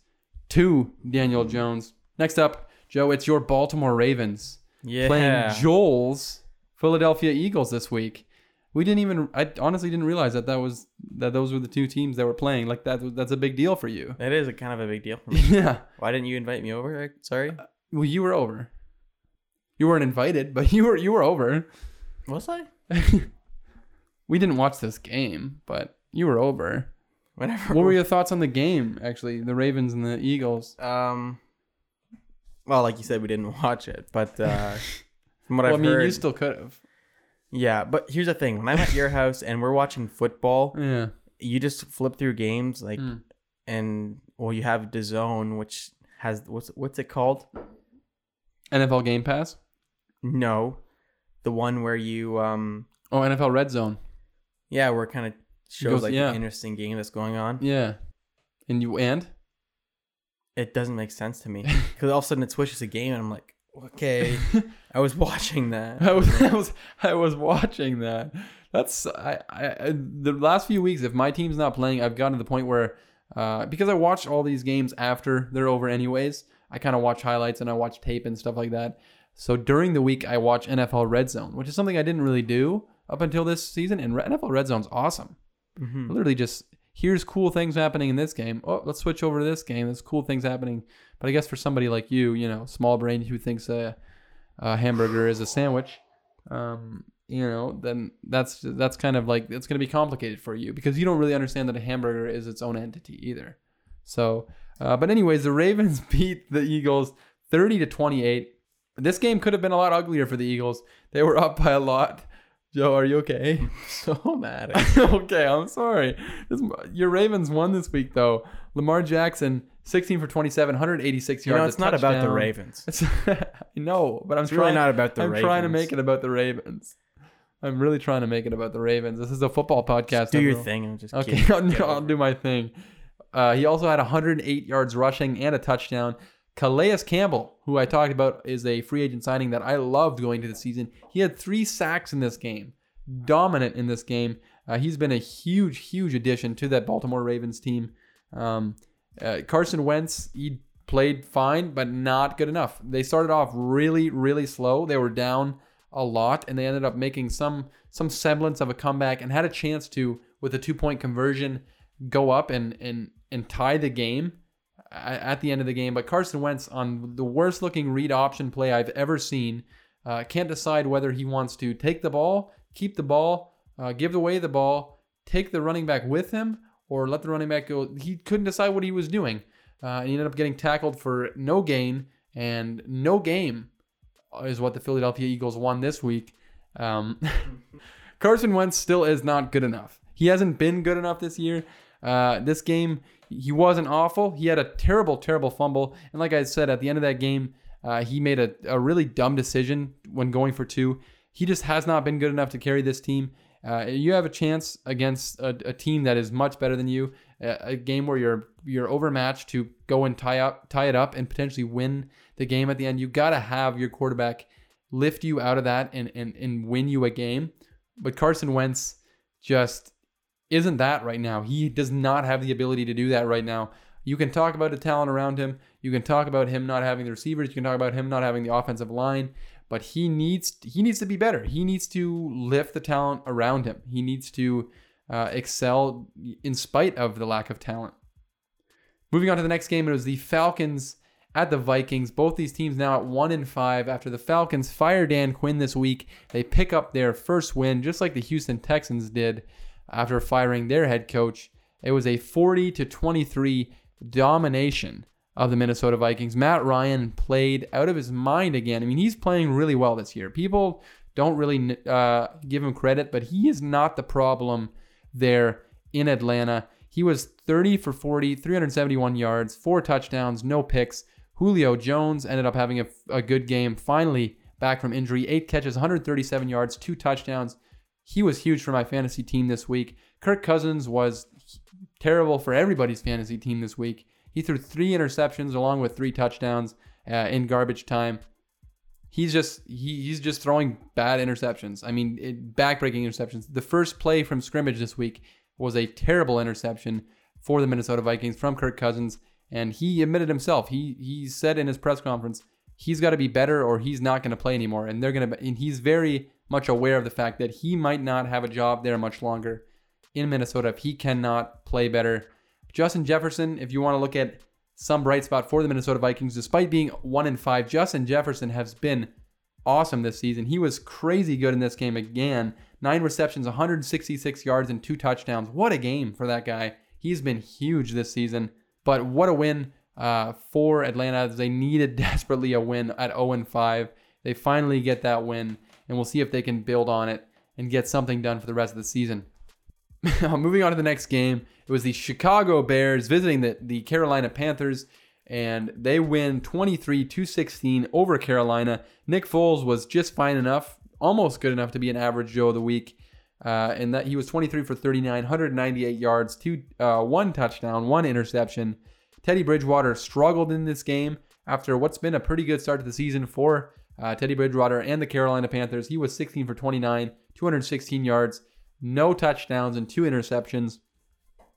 to Daniel Jones. Next up, Joe, it's your Baltimore Ravens yeah. playing Joel's Philadelphia Eagles this week. We didn't even. I honestly didn't realize that that was that those were the two teams that were playing. Like that. That's a big deal for you. That is a kind of a big deal. For me. Yeah. Why didn't you invite me over? Sorry. Uh, well, you were over. You weren't invited, but you were you were over. Was I? we didn't watch this game, but you were over. Whatever. What were your thoughts on the game? Actually, the Ravens and the Eagles. Um. Well, like you said, we didn't watch it, but uh, from what well, I've I mean, heard, you still could have. yeah. But here's the thing: when I'm at your house and we're watching football, Yeah. you just flip through games like, Mm. and well, you have the zone, which has what's what's it called? NFL Game Pass. No, the one where you um Oh, NFL Red Zone. yeah, where it kind of shows goes- like yeah. the interesting game that's going on. Yeah. And you and It doesn't make sense to me because all of a sudden it switches a game, and I'm like, okay, I was watching that. I was, I was I was watching that. That's I, I the last few weeks. If my team's not playing, I've gotten to the point where uh, because I watch all these games after they're over anyways. I kind of watch highlights and I watch tape and stuff like that. So during the week, I watch NFL Red Zone, which is something I didn't really do up until this season. And NFL Red Zone's awesome. Mhm. Literally just here's cool things happening in this game. Oh, let's switch over to this game. There's cool things happening. But I guess for somebody like you, you know, small brain who thinks a, a hamburger is a sandwich, um, you know, then that's that's kind of like it's going to be complicated for you because you don't really understand that a hamburger is its own entity either. So, uh, but anyways, the Ravens beat the Eagles 30 to 28. This game could have been a lot uglier for the Eagles. They were up by a lot. Joe, are you okay? so mad. okay, I'm sorry. This, your Ravens won this week, though. Lamar Jackson, 16 for 27, 186 you yards. know, it's not about the. Ravens. It's, no, but I'm It's trying. really not about the I'm Ravens. trying to make it about the Ravens. I'm really trying to make it about the Ravens. This is a football podcast. Do your thing and just Okay, I'll, I'll do my thing. Uh, he also had 108 yards rushing and a touchdown. Calais Campbell, who I talked about, is a free agent signing that I loved going to the season. He had three sacks in this game, dominant in this game. Uh, he's been a huge, huge addition to that Baltimore Ravens team. Um, uh, Carson Wentz, he played fine, but not good enough. They started off really, really slow. They were down a lot, and they ended up making some some semblance of a comeback and had a chance to, with a two point conversion, go up and and and tie the game at the end of the game. But Carson Wentz on the worst looking read option play I've ever seen. Uh, can't decide whether he wants to take the ball, keep the ball, uh, give away the ball, take the running back with him, or let the running back go. He couldn't decide what he was doing. Uh, and he ended up getting tackled for no gain and no game is what the Philadelphia Eagles won this week. Um, Carson Wentz still is not good enough. He hasn't been good enough this year. Uh, this game, he wasn't awful. He had a terrible, terrible fumble. And like I said, at the end of that game, uh, he made a, a really dumb decision when going for two. He just has not been good enough to carry this team. Uh, you have a chance against a, a team that is much better than you, a, a game where you're you're overmatched to go and tie up tie it up and potentially win the game at the end. You got to have your quarterback lift you out of that and, and and win you a game. But Carson Wentz just isn't that right now. He does not have the ability to do that right now. You can talk about the talent around him. You can talk about him not having the receivers. You can talk about him not having the offensive line. But he needs he needs to be better. He needs to lift the talent around him. He needs to uh, excel in spite of the lack of talent. Moving on to the next game, it was the Falcons at the Vikings. Both these teams now at one and five. After the Falcons fire Dan Quinn this week, they pick up their first win, just like the Houston Texans did after firing their head coach. It was a 40 to 23 domination of the Minnesota Vikings. Matt Ryan played out of his mind again. I mean, he's playing really well this year. People don't really uh, give him credit, but he is not the problem there in Atlanta. He was 30 for 40, 371 yards, four touchdowns, no picks. Julio Jones ended up having a, a good game, finally back from injury. Eight catches, 137 yards, two touchdowns. He was huge for my fantasy team this week. Kirk Cousins was terrible for everybody's fantasy team this week. He threw three interceptions along with three touchdowns uh, in garbage time. He's just he, he's just throwing bad interceptions. I mean, it, backbreaking interceptions. The first play from scrimmage this week was a terrible interception for the Minnesota Vikings from Kirk Cousins, and he admitted himself. He he said in his press conference he's got to be better or he's not going to play anymore. And they're going to and he's very much aware of the fact that he might not have a job there much longer in Minnesota if he cannot play better. Justin Jefferson, if you want to look at some bright spot for the Minnesota Vikings, despite being one in five, Justin Jefferson has been awesome this season. He was crazy good in this game again. Nine receptions, 166 yards, and two touchdowns. What a game for that guy. He's been huge this season. But what a win uh, for Atlanta. They needed desperately a win at 0 and 5. They finally get that win, and we'll see if they can build on it and get something done for the rest of the season. Moving on to the next game, it was the Chicago Bears visiting the, the Carolina Panthers, and they win 23 16 over Carolina. Nick Foles was just fine enough, almost good enough to be an average Joe of the week. Uh, and that he was 23 for 39, 198 yards, two, uh, one touchdown, one interception. Teddy Bridgewater struggled in this game after what's been a pretty good start to the season for uh, Teddy Bridgewater and the Carolina Panthers. He was 16 for 29, 216 yards, no touchdowns, and two interceptions.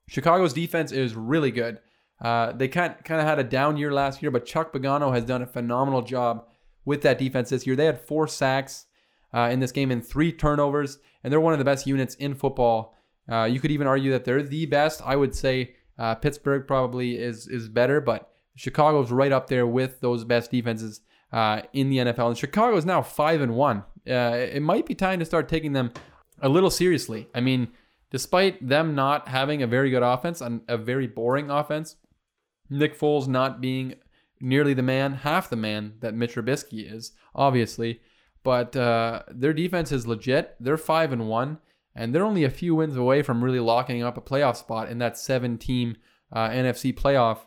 Chicago's defense is really good. Uh, they kind kind of had a down year last year, but Chuck Pagano has done a phenomenal job with that defense this year. They had four sacks uh, in this game and three turnovers, and they're one of the best units in football. Uh, you could even argue that they're the best. I would say uh, Pittsburgh probably is is better, but Chicago's right up there with those best defenses uh, in the NFL. And Chicago is now five and one. Uh, it might be time to start taking them a little seriously. I mean, despite them not having a very good offense and a very boring offense, Nick Foles not being nearly the man, half the man that Mitch Trubisky is, obviously. but uh, their defense is legit. They're five and one, and they're only a few wins away from really locking up a playoff spot in that seven-team uh, NFC playoff.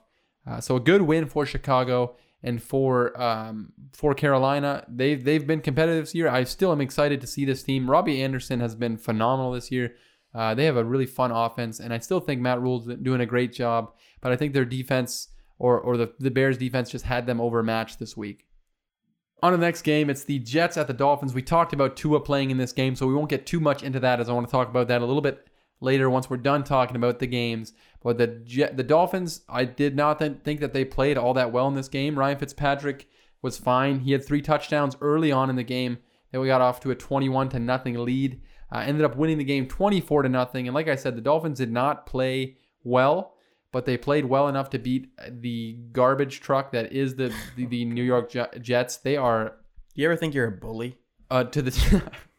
Uh, so a good win for Chicago and for um, for Carolina. They've they've been competitive this year. I still am excited to see this team. Robbie Anderson has been phenomenal this year. Uh, they have a really fun offense, and I still think Matt Rhule's doing a great job. But I think their defense or or the, the Bears defense just had them overmatched this week. On to the next game, it's the Jets at the Dolphins. We talked about Tua playing in this game, so we won't get too much into that as I want to talk about that a little bit later once we're done talking about the games. But the Jet, the Dolphins, I did not th- think that they played all that well in this game. Ryan Fitzpatrick was fine. He had three touchdowns early on in the game. Then we got off to a 21 to nothing lead. Uh, ended up winning the game 24 to nothing. And like I said, the Dolphins did not play well but they played well enough to beat the garbage truck that is the the, the New York Jets. They are. Do you ever think you're a bully? Uh, to the.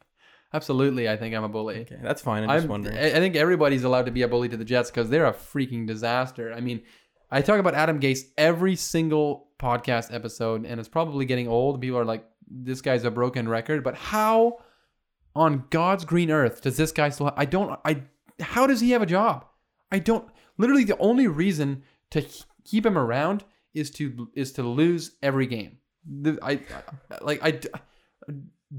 Absolutely, I think I'm a bully. Okay, that's fine. I'm just wondering. I think everybody's allowed to be a bully to the Jets because they're a freaking disaster. I mean, I talk about Adam Gase every single podcast episode, and it's probably getting old. People are like, "This guy's a broken record," but how on God's green earth does this guy still? Have, I don't. I. How does he have a job? I don't. Literally, the only reason to keep him around is to is to lose every game. The, I, I like I.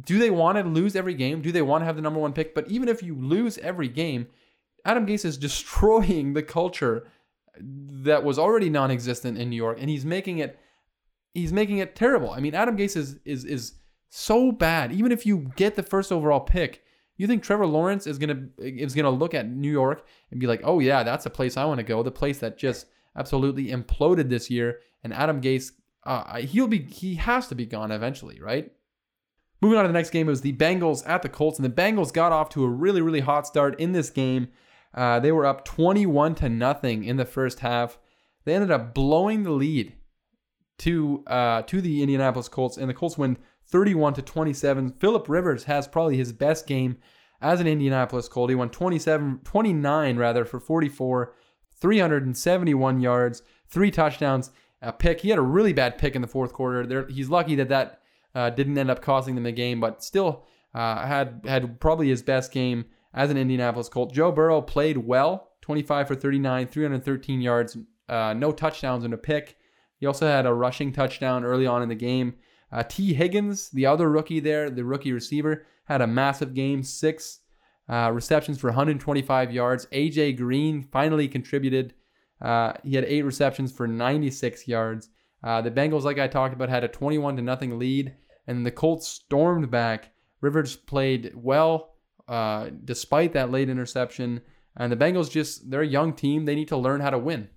Do they want to lose every game? Do they want to have the number one pick? But even if you lose every game, Adam Gase is destroying the culture that was already non-existent in New York, and he's making it he's making it terrible. I mean, Adam Gase is is is so bad. Even if you get the first overall pick, you think Trevor Lawrence is gonna is gonna look at New York and be like, oh yeah, that's a place I want to go. The place that just absolutely imploded this year. And Adam Gase, uh, he'll be he has to be gone eventually, right? Moving on to the next game, it was the Bengals at the Colts, and the Bengals got off to a really really hot start in this game. Uh, they were up 21 to nothing in the first half. They ended up blowing the lead to uh, to the Indianapolis Colts, and the Colts win 31 to 27. Philip Rivers has probably his best game as an Indianapolis Colt. He won 27, 29 rather for 44, 371 yards, three touchdowns, a pick. He had a really bad pick in the fourth quarter. There, he's lucky that that uh, didn't end up costing them the game, but still uh, had had probably his best game as an Indianapolis Colt. Joe Burrow played well, 25 for 39, 313 yards, uh, no touchdowns and a pick. He also had a rushing touchdown early on in the game. Uh, Tee Higgins, the other rookie there, the rookie receiver, had a massive game, six uh, receptions for 125 yards. AJ Green finally contributed. Uh, he had eight receptions for 96 yards. Uh, the Bengals, like I talked about, had a 21 to nothing lead, and the Colts stormed back. Rivers played well uh, despite that late interception, and the Bengals just—they're a young team. They need to learn how to win.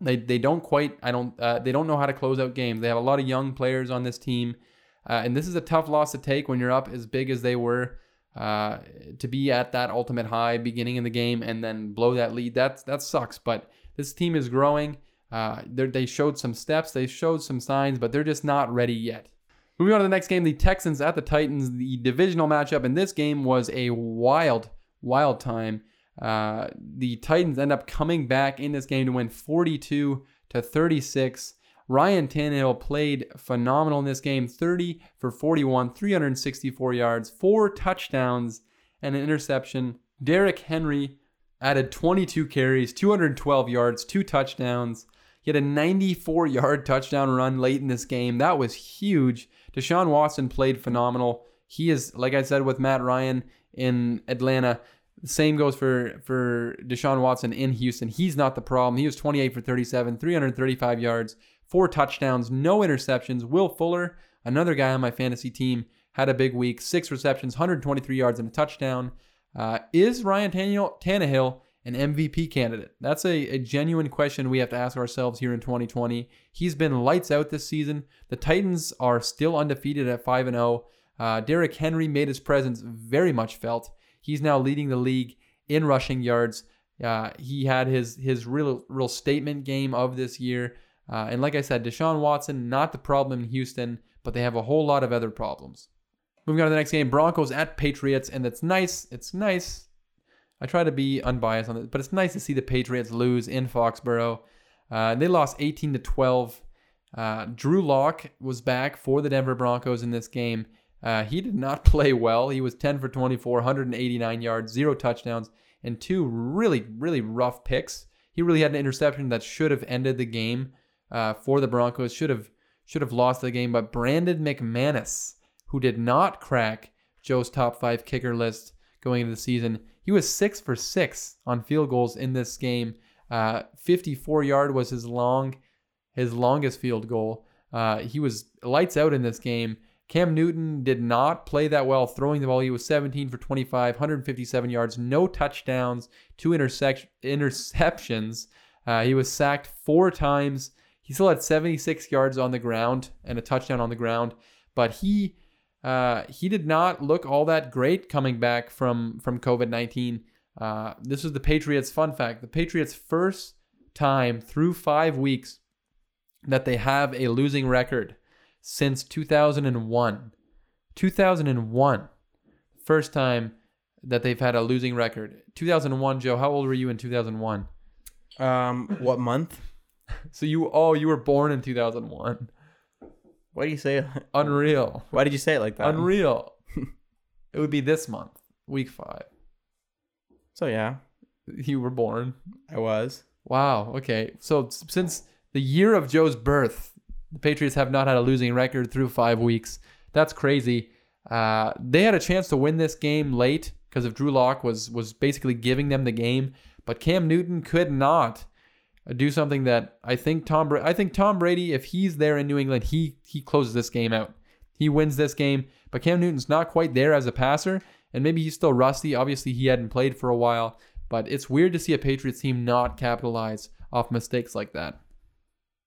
They they don't quite I don't uh, they don't know how to close out games. They have a lot of young players on this team, uh, and this is a tough loss to take when you're up as big as they were. Uh, to be at that ultimate high beginning in the game and then blow that lead that that sucks. But this team is growing. Uh, they showed some steps, they showed some signs, but they're just not ready yet. Moving on to the next game, the Texans at the Titans. The divisional matchup in this game was a wild, wild time. Uh, the Titans end up coming back in this game to win 42 to 36. Ryan Tannehill played phenomenal in this game 30 for 41, 364 yards, four touchdowns, and an interception. Derrick Henry added 22 carries, 212 yards, two touchdowns. He had a 94 yard touchdown run late in this game. That was huge. Deshaun Watson played phenomenal. He is, like I said with Matt Ryan in Atlanta, same goes for for Deshaun Watson in Houston. He's not the problem. He was 28 for 37, 335 yards, four touchdowns, no interceptions. Will Fuller, another guy on my fantasy team, had a big week, six receptions, 123 yards, and a touchdown. Uh, is Ryan Tannehill an MVP candidate? That's a, a genuine question we have to ask ourselves here in 2020. He's been lights out this season. The Titans are still undefeated at 5 0. Uh, Derrick Henry made his presence very much felt. He's now leading the league in rushing yards. Uh, he had his his real real statement game of this year. Uh, and like I said, Deshaun Watson not the problem in Houston, but they have a whole lot of other problems. Moving on to the next game, Broncos at Patriots, and it's nice. It's nice. I try to be unbiased on it, but it's nice to see the Patriots lose in Foxborough. Uh, they lost 18 to 12. Uh, Drew Lock was back for the Denver Broncos in this game. Uh, he did not play well. He was 10 for 24, 189 yards, zero touchdowns, and two really, really rough picks. He really had an interception that should have ended the game uh, for the Broncos. Should have should have lost the game. But Brandon McManus, who did not crack Joe's top five kicker list going into the season, he was six for six on field goals in this game. Uh, 54 yard was his long, his longest field goal. Uh, he was lights out in this game. Cam Newton did not play that well throwing the ball. He was 17 for 25, 157 yards, no touchdowns, two intersec- interceptions. Uh, he was sacked four times. He still had 76 yards on the ground and a touchdown on the ground, but he uh, he did not look all that great coming back from from COVID 19. Uh, this is the Patriots' fun fact. The Patriots' first time through five weeks that they have a losing record since 2001. 2001, first time that they've had a losing record. 2001, Joe. How old were you in 2001? Um, what month? So you oh you were born in 2001. Why do you say? Unreal. Why did you say it like that? Unreal. it would be this month, week five. So yeah, You were born. I was. Wow. Okay. So since the year of Joe's birth, the Patriots have not had a losing record through five weeks. That's crazy. Uh, they had a chance to win this game late because of Drew Lock was was basically giving them the game, but Cam Newton could not do something that I think Tom Bra- I think Tom Brady, if he's there in New England, he he closes this game out. He wins this game, but Cam Newton's not quite there as a passer, and maybe he's still rusty. Obviously, he hadn't played for a while, but it's weird to see a Patriots team not capitalize off mistakes like that.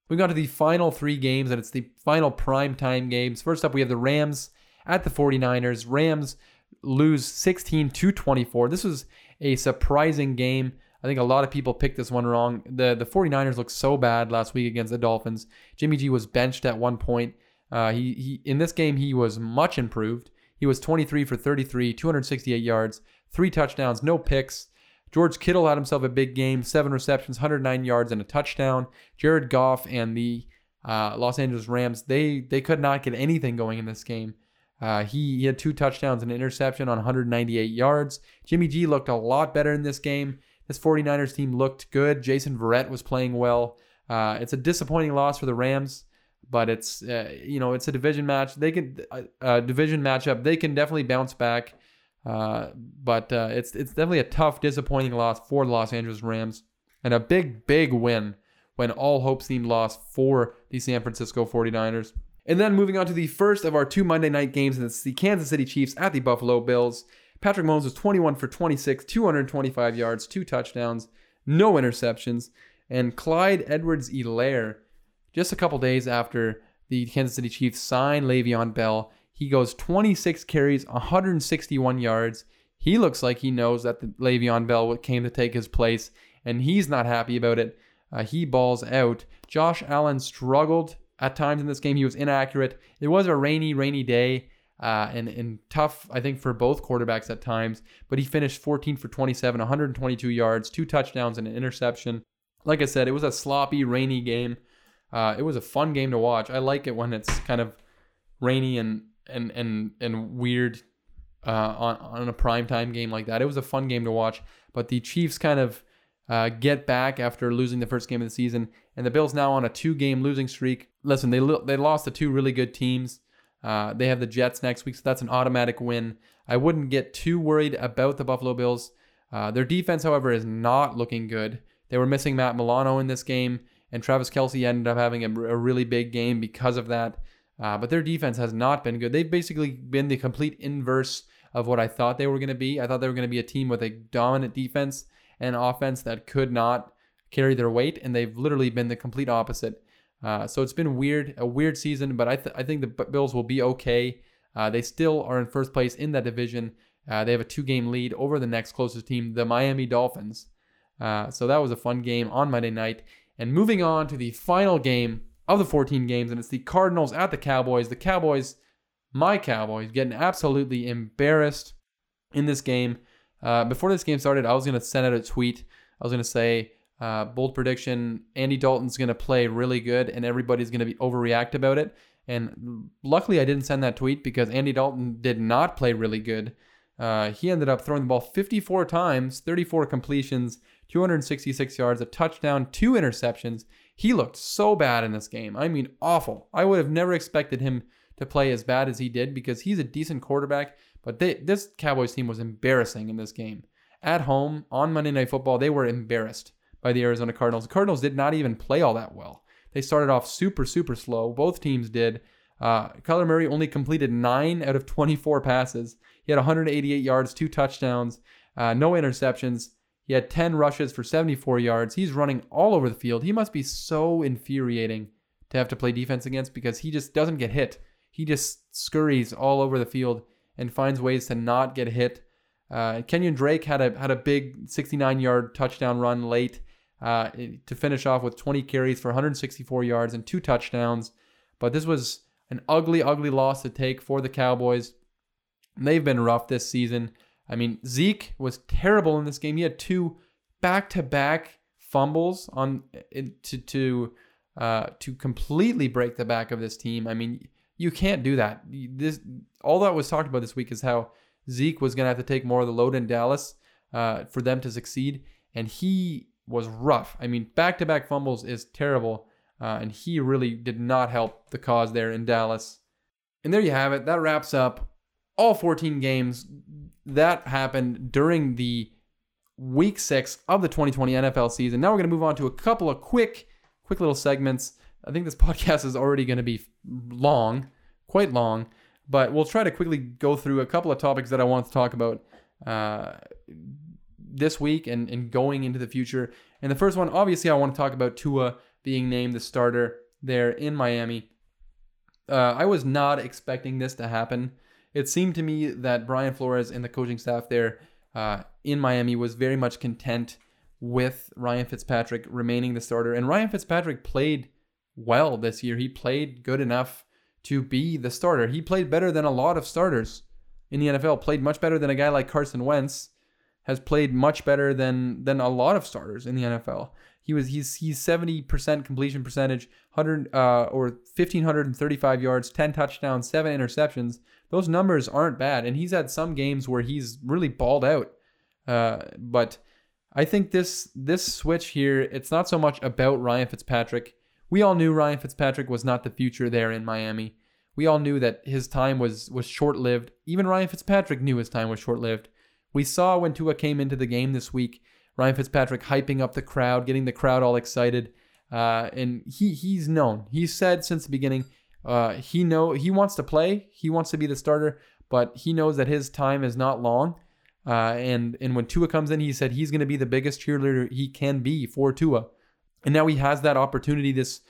We got to the final three games, and it's the final prime time games. First up, we have the Rams at the 49ers. Rams lose 16 to 24. This was a surprising game. I think a lot of people picked this one wrong. The the 49ers looked so bad last week against the Dolphins. Jimmy G was benched at one point. Uh, he, he in this game he was much improved. He was 23 for 33, 268 yards, three touchdowns, no picks. George Kittle had himself a big game, seven receptions, 109 yards, and a touchdown. Jared Goff and the uh, Los Angeles Rams they they could not get anything going in this game. Uh, he, he had two touchdowns and an interception on 198 yards. Jimmy G looked a lot better in this game. This 49ers team looked good. Jason Verrett was playing well. Uh, it's a disappointing loss for the Rams, but it's uh, you know it's a division match. They can uh, division matchup. They can definitely bounce back, uh, but uh, it's it's definitely a tough, disappointing loss for the Los Angeles Rams, and a big, big win when all hope seemed lost for the San Francisco 49ers. And then moving on to the first of our two Monday night games, and it's the Kansas City Chiefs at the Buffalo Bills. Patrick Mahomes was 21 for 26, 225 yards, two touchdowns, no interceptions. And Clyde Edwards Helaire, just a couple days after the Kansas City Chiefs signed Le'Veon Bell, he goes 26 carries, 161 yards. He looks like he knows that the Le'Veon Bell came to take his place, and he's not happy about it. Uh, he balls out. Josh Allen struggled at times in this game. He was inaccurate. It was a rainy, rainy day uh, and, and tough, I think, for both quarterbacks at times. But he finished 14 for 27, 122 yards, two touchdowns, and an interception. Like I said, it was a sloppy, rainy game. Uh, it was a fun game to watch. I like it when it's kind of rainy and and and and weird uh, on on a primetime game like that. It was a fun game to watch. But the Chiefs kind of uh, get back after losing the first game of the season, and the Bills now on a two-game losing streak. Listen, they lo- they lost to two really good teams. Uh, they have the Jets next week, so that's an automatic win. I wouldn't get too worried about the Buffalo Bills. Uh, their defense, however, is not looking good. They were missing Matt Milano in this game, and Travis Kelce ended up having a, a really big game because of that. Uh, but their defense has not been good. They've basically been the complete inverse of what I thought they were going to be. I thought they were going to be a team with a dominant defense and offense that could not carry their weight, and they've literally been the complete opposite. Uh, so it's been weird, a weird season, but I, th- I think the Bills will be okay. Uh, they still are in first place in that division. Uh, they have a two game lead over the next closest team, the Miami Dolphins. Uh, so that was a fun game on Monday night. And moving on to the final game of the 14 games, and it's the Cardinals at the Cowboys. The Cowboys, my Cowboys, getting absolutely embarrassed in this game. Uh, before this game started, I was going to send out a tweet. I was going to say, uh, bold prediction Andy Dalton's going to play really good and everybody's going to be overreact about it. And luckily, I didn't send that tweet because Andy Dalton did not play really good. Uh, he ended up throwing the ball 54 times, 34 completions, 266 yards, a touchdown, two interceptions. He looked so bad in this game. I mean, awful. I would have never expected him to play as bad as he did because he's a decent quarterback. But they, this Cowboys team was embarrassing in this game. At home on Monday Night Football, they were embarrassed by the Arizona Cardinals. The Cardinals did not even play all that well. They started off super, super slow. Both teams did. Uh, Kyler Murray only completed 9 out of 24 passes. He had 188 yards, two touchdowns, uh, no interceptions. He had 10 rushes for 74 yards. He's running all over the field. He must be so infuriating to have to play defense against because he just doesn't get hit. He just scurries all over the field and finds ways to not get hit. Uh, Kenyon Drake had a had a big 69 yard touchdown run late uh, to finish off with 20 carries for 164 yards and two touchdowns. But this was an ugly, ugly loss to take for the Cowboys. They've been rough this season. I mean, Zeke was terrible in this game. He had two back-to-back fumbles on to to uh, to completely break the back of this team. I mean, you can't do that. This all that was talked about this week is how Zeke was going to have to take more of the load in Dallas uh, for them to succeed, and he was rough. I mean, back-to-back fumbles is terrible, uh, and he really did not help the cause there in Dallas. And there you have it. That wraps up all 14 games that happened during the week six of the 2020 NFL season. Now we're going to move on to a couple of quick, quick little segments. I think this podcast is already going to be long, quite long, but we'll try to quickly go through a couple of topics that I want to talk about uh, this week and, and going into the future. And the first one, obviously, I want to talk about Tua being named the starter there in Miami. Uh, I was not expecting this to happen. It seemed to me that Brian Flores and the coaching staff there uh, in Miami was very much content with Ryan Fitzpatrick remaining the starter. And Ryan Fitzpatrick played well this year. He played good enough to be the starter. He played better than a lot of starters in the NFL, played much better than a guy like Carson Wentz, has played much better than than a lot of starters in the NFL. He was he's he's 70% completion percentage, 100 uh, or 1535 yards, 10 touchdowns, 7 interceptions. Those numbers aren't bad and he's had some games where he's really balled out. Uh, but I think this this switch here, it's not so much about Ryan Fitzpatrick. We all knew Ryan Fitzpatrick was not the future there in Miami. We all knew that his time was was short-lived. Even Ryan Fitzpatrick knew his time was short-lived. We saw when Tua came into the game this week, Ryan Fitzpatrick hyping up the crowd, getting the crowd all excited. Uh, and he he's known. He said since the beginning, uh, he know he wants to play. He wants to be the starter, but he knows that his time is not long. Uh, and and when Tua comes in, he said he's going to be the biggest cheerleader he can be for Tua. And now he has that opportunity this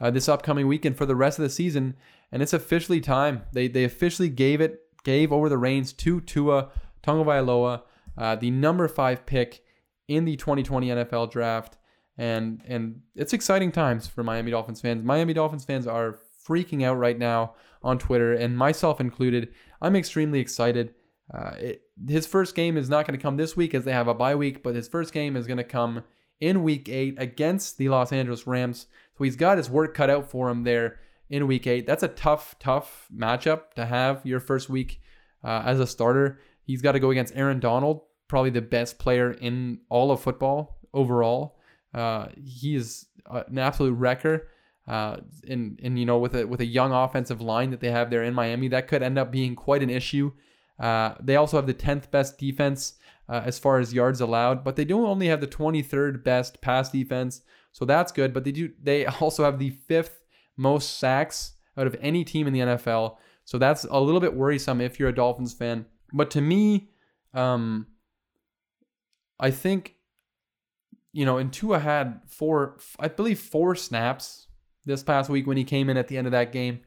uh, this upcoming weekend for the rest of the season, and it's officially time. They they officially gave it gave over the reins to Tua Tagovailoa, uh, the number five pick in the 2020 NFL Draft, and and it's exciting times for Miami Dolphins fans. Miami Dolphins fans are freaking out right now on Twitter, and myself included. I'm extremely excited. Uh, it, his first game is not going to come this week as they have a bye week, but his first game is going to come in week eight against the Los Angeles Rams. So he's got his work cut out for him there in week eight. That's a tough, tough matchup to have your first week uh, as a starter. He's got to go against Aaron Donald, probably the best player in all of football overall. Uh, he is an absolute wrecker. Uh, and and you know with a with a young offensive line that they have there in Miami, that could end up being quite an issue. Uh, they also have the 10th best defense uh, as far as yards allowed, but they do only have the 23rd best pass defense, so that's good. But they do they also have the fifth most sacks out of any team in the NFL, so that's a little bit worrisome if you're a Dolphins fan. But to me, um, I think you know, and Tua had four, I believe, four snaps this past week when he came in at the end of that game.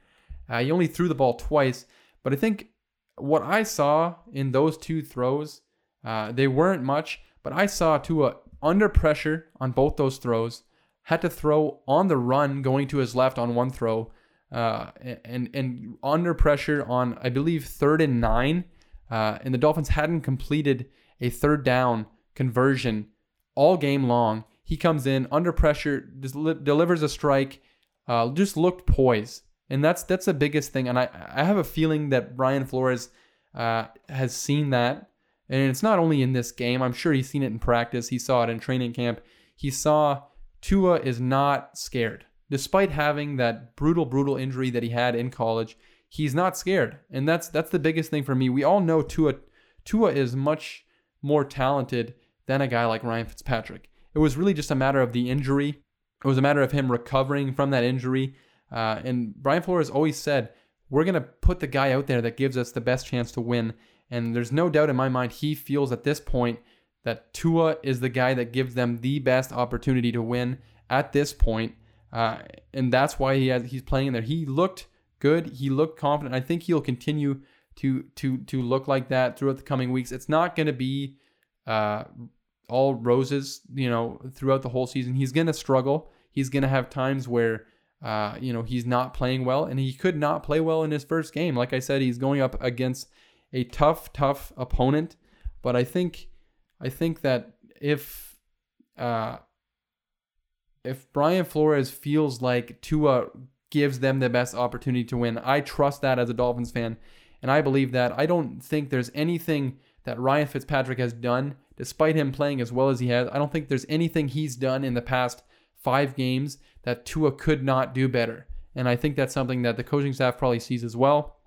Uh, he only threw the ball twice, but I think what I saw in those two throws, uh, they weren't much, but I saw Tua under pressure on both those throws, had to throw on the run going to his left on one throw, uh, and and under pressure on I believe third and nine, uh, and the Dolphins hadn't completed a third down conversion all game long. He comes in under pressure, delivers a strike, uh, just looked poised and that's that's the biggest thing. And I I have a feeling that Brian Flores uh, has seen that, and it's not only in this game. I'm sure he's seen it in practice. He saw it in training camp. He saw Tua is not scared, despite having that brutal brutal injury that he had in college. He's not scared, and that's that's the biggest thing for me. We all know Tua Tua is much more talented than a guy like Ryan Fitzpatrick. It was really just a matter of the injury. It was a matter of him recovering from that injury. Uh, and Brian Flores always said, we're going to put the guy out there that gives us the best chance to win. And there's no doubt in my mind he feels at this point that Tua is the guy that gives them the best opportunity to win at this point. Uh, and that's why he has he's playing in there. He looked good. He looked confident. I think he'll continue to to to look like that throughout the coming weeks. It's not going to be uh, all roses, you know, throughout the whole season. He's going to struggle. He's going to have times where uh, you know, he's not playing well, and he could not play well in his first game. Like I said, he's going up against a tough, tough opponent. But I think, I think that if, uh, if Brian Flores feels like Tua gives them the best opportunity to win, I trust that as a Dolphins fan, and I believe that. I don't think there's anything that Ryan Fitzpatrick has done, despite him playing as well as he has. I don't think there's anything he's done in the past five games that Tua could not do better. And I think that's something that the coaching staff probably sees as well.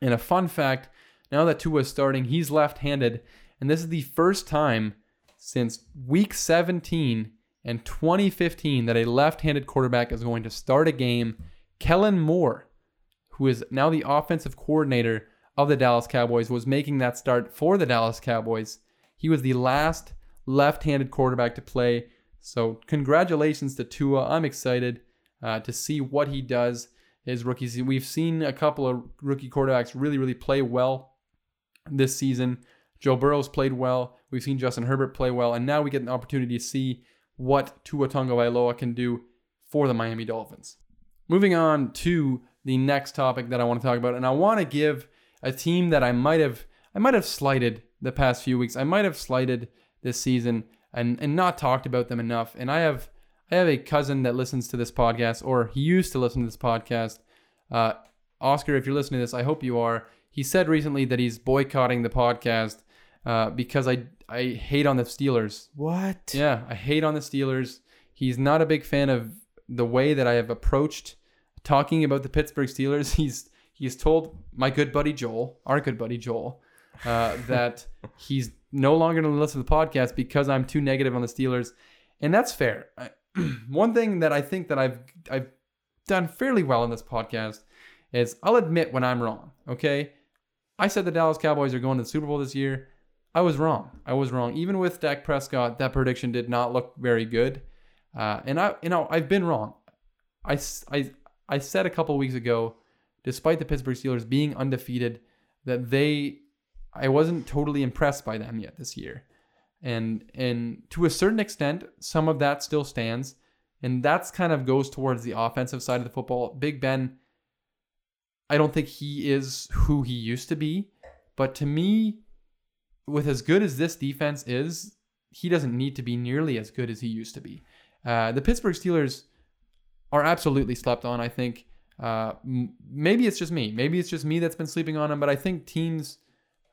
And a fun fact now that Tua is starting, he's left handed. And this is the first time since week 17 and 2015 that a left handed quarterback is going to start a game. Kellen Moore, who is now the offensive coordinator of the Dallas Cowboys, was making that start for the Dallas Cowboys. He was the last left handed quarterback to play so congratulations to Tua. I'm excited uh, to see what he does his rookie season. We've seen a couple of rookie quarterbacks really, really play well this season. Joe Burrow's played well. We've seen Justin Herbert play well, and now we get an opportunity to see what Tua Tagovailoa can do for the Miami Dolphins. Moving on to the next topic that I want to talk about, and I want to give a team that I might have I might have slighted the past few weeks. I might have slighted this season and and not talked about them enough. And I have I have a cousin that listens to this podcast, or he used to listen to this podcast. Uh, Oscar, if you're listening to this, I hope you are. He said recently that he's boycotting the podcast uh, because I I hate on the Steelers. What? Yeah, I hate on the Steelers. He's not a big fan of the way that I have approached talking about the Pittsburgh Steelers. He's he's told my good buddy Joel, our good buddy Joel, uh, that he's no longer going to listen to the podcast because I'm too negative on the Steelers, and that's fair. I, one thing that I think that I've I've done fairly well in this podcast is I'll admit when I'm wrong. Okay, I said the Dallas Cowboys are going to the Super Bowl this year. I was wrong. I was wrong. Even with Dak Prescott, that prediction did not look very good. Uh, and I, you know, I've been wrong. I, I, I said a couple weeks ago, despite the Pittsburgh Steelers being undefeated, that they I wasn't totally impressed by them yet this year. And and to a certain extent, some of that still stands. And that's kind of goes towards the offensive side of the football. Big Ben, I don't think he is who he used to be. But to me, with as good as this defense is, he doesn't need to be nearly as good as he used to be. Uh, the Pittsburgh Steelers are absolutely slept on. I think uh, m- maybe it's just me. Maybe it's just me that's been sleeping on them. But I think teams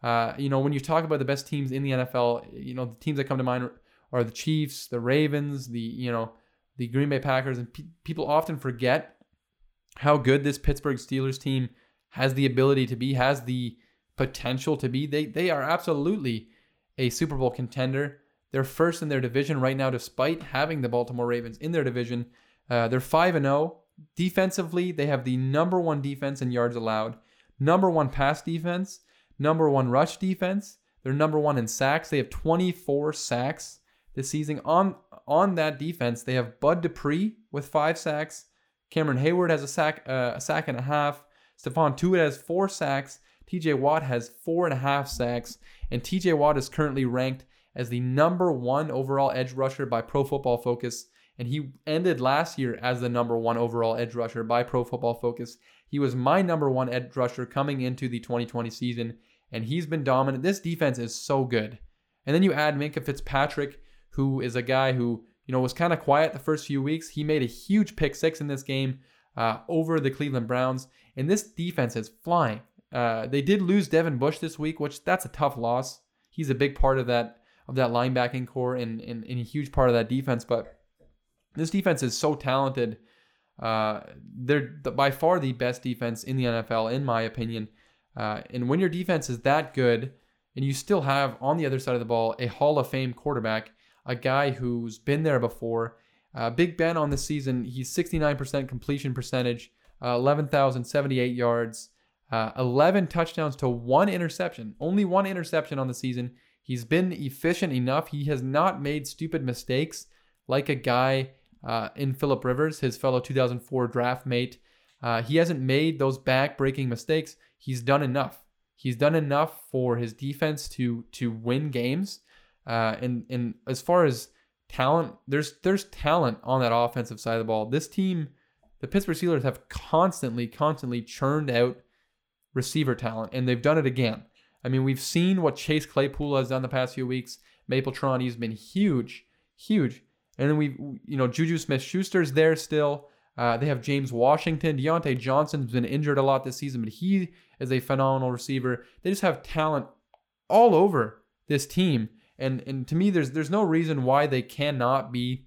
uh, you know, when you talk about the best teams in the NFL, you know, the teams that come to mind are the Chiefs, the Ravens, the, you know, the Green Bay Packers. And pe- people often forget how good this Pittsburgh Steelers team has the ability to be, has the potential to be. They, they are absolutely a Super Bowl contender. They're first in their division right now, despite having the Baltimore Ravens in their division. Uh, they're 5 and 0. Defensively, they have the number one defense in yards allowed, number one pass defense number one rush defense. They're number one in sacks. They have 24 sacks this season. On on that defense, they have Bud Dupree with five sacks. Cameron Heyward has a sack, uh, a sack and a half. Stephon Tuitt has four sacks. TJ Watt has four and a half sacks. And TJ Watt is currently ranked as the number one overall edge rusher by Pro Football Focus. And he ended last year as the number one overall edge rusher by Pro Football Focus. He was my number one edge rusher coming into the 2020 season and he's been dominant. This defense is so good. And then you add Minkah Fitzpatrick, who is a guy who, you know, was kind of quiet the first few weeks. He made a huge pick six in this game uh, over the Cleveland Browns. And this defense is flying. Uh, they did lose Devin Bush this week, which that's a tough loss. He's a big part of that of that linebacking corps and, and, and a huge part of that defense. But this defense is so talented. Uh, they're the, by far the best defense in the NFL, in my opinion. Uh, and when your defense is that good, and you still have on the other side of the ball a Hall of Fame quarterback, a guy who's been there before. Uh, Big Ben on the season, he's 69% completion percentage, uh, 11,078 yards, uh, 11 touchdowns to one interception. Only one interception on the season. He's been efficient enough. He has not made stupid mistakes like a guy uh, in Philip Rivers, his fellow 2004 draft mate. Uh, he hasn't made those back-breaking mistakes. He's done enough. He's done enough for his defense to to win games. Uh, and and as far as talent, there's there's talent on that offensive side of the ball. This team, the Pittsburgh Steelers, have constantly constantly churned out receiver talent, and they've done it again. I mean, we've seen what Chase Claypool has done the past few weeks. Mapletron, he's been huge, huge. And then we, you know, Juju Smith-Schuster's there still. Uh, they have James Washington. Diontae Johnson's been injured a lot this season, but he is a phenomenal receiver. They just have talent all over this team. And and to me, there's there's no reason why they cannot be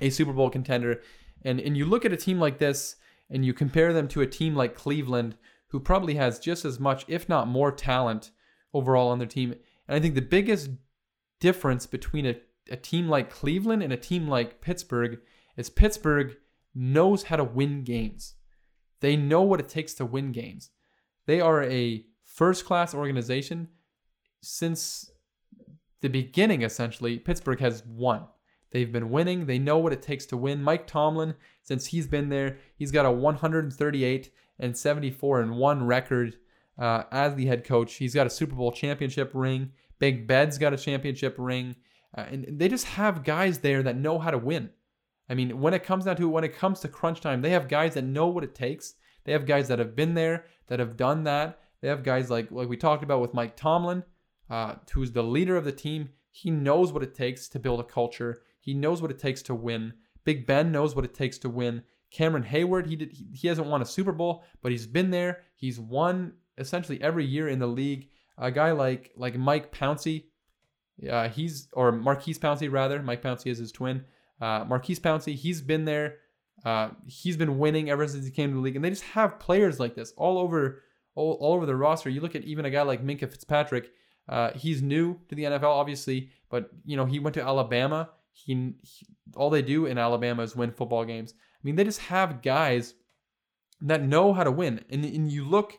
a Super Bowl contender. And and you look at a team like this and you compare them to a team like Cleveland, who probably has just as much, if not more, talent overall on their team. And I think the biggest difference between a, a team like Cleveland and a team like Pittsburgh is Pittsburgh knows how to win games. They know what it takes to win games. They are a first class organization. Since the beginning, essentially, Pittsburgh has won. They've been winning. They know what it takes to win. Mike Tomlin, since he's been there, he's got a 138 and 74 and 1 record uh, as the head coach. He's got a Super Bowl championship ring. Big Ben's got a championship ring. Uh, and they just have guys there that know how to win. I mean, when it comes down to when it comes to crunch time, they have guys that know what it takes. They have guys that have been there, that have done that. They have guys like like we talked about with Mike Tomlin, uh, who's the leader of the team. He knows what it takes to build a culture. He knows what it takes to win. Big Ben knows what it takes to win. Cameron Heyward, he did, he, hasn't won a Super Bowl, but he's been there. He's won essentially every year in the league. A guy like like Mike Pouncey, uh, he's or Maurkice Pouncey rather. Mike Pouncey is his twin. Uh, Maurkice Pouncey, he's been there. Uh, he's been winning ever since he came to the league, and they just have players like this all over all, all over the roster. You look at even a guy like Minkah Fitzpatrick. Uh, he's new to the NFL, obviously, but you know he went to Alabama. He, he all they do in Alabama is win football games. I mean, they just have guys that know how to win. And, and you look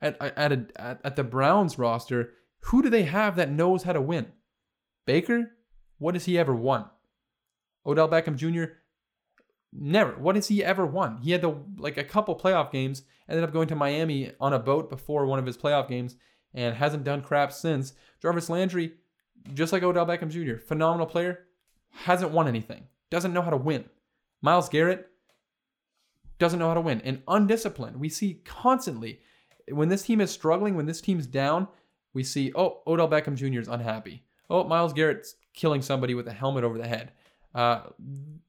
at at, a, at at the Browns roster, who do they have that knows how to win? Baker, what has he ever won? Odell Beckham Jr. Never. What has he ever won? He had the like a couple playoff games, ended up going to Miami on a boat before one of his playoff games, and hasn't done crap since. Jarvis Landry, just like Odell Beckham Jr., phenomenal player, hasn't won anything. Doesn't know how to win. Myles Garrett, doesn't know how to win and undisciplined. We see constantly when this team is struggling, when this team's down, we see, oh, Odell Beckham Jr. is unhappy. Oh, Myles Garrett's killing somebody with a helmet over the head. Uh,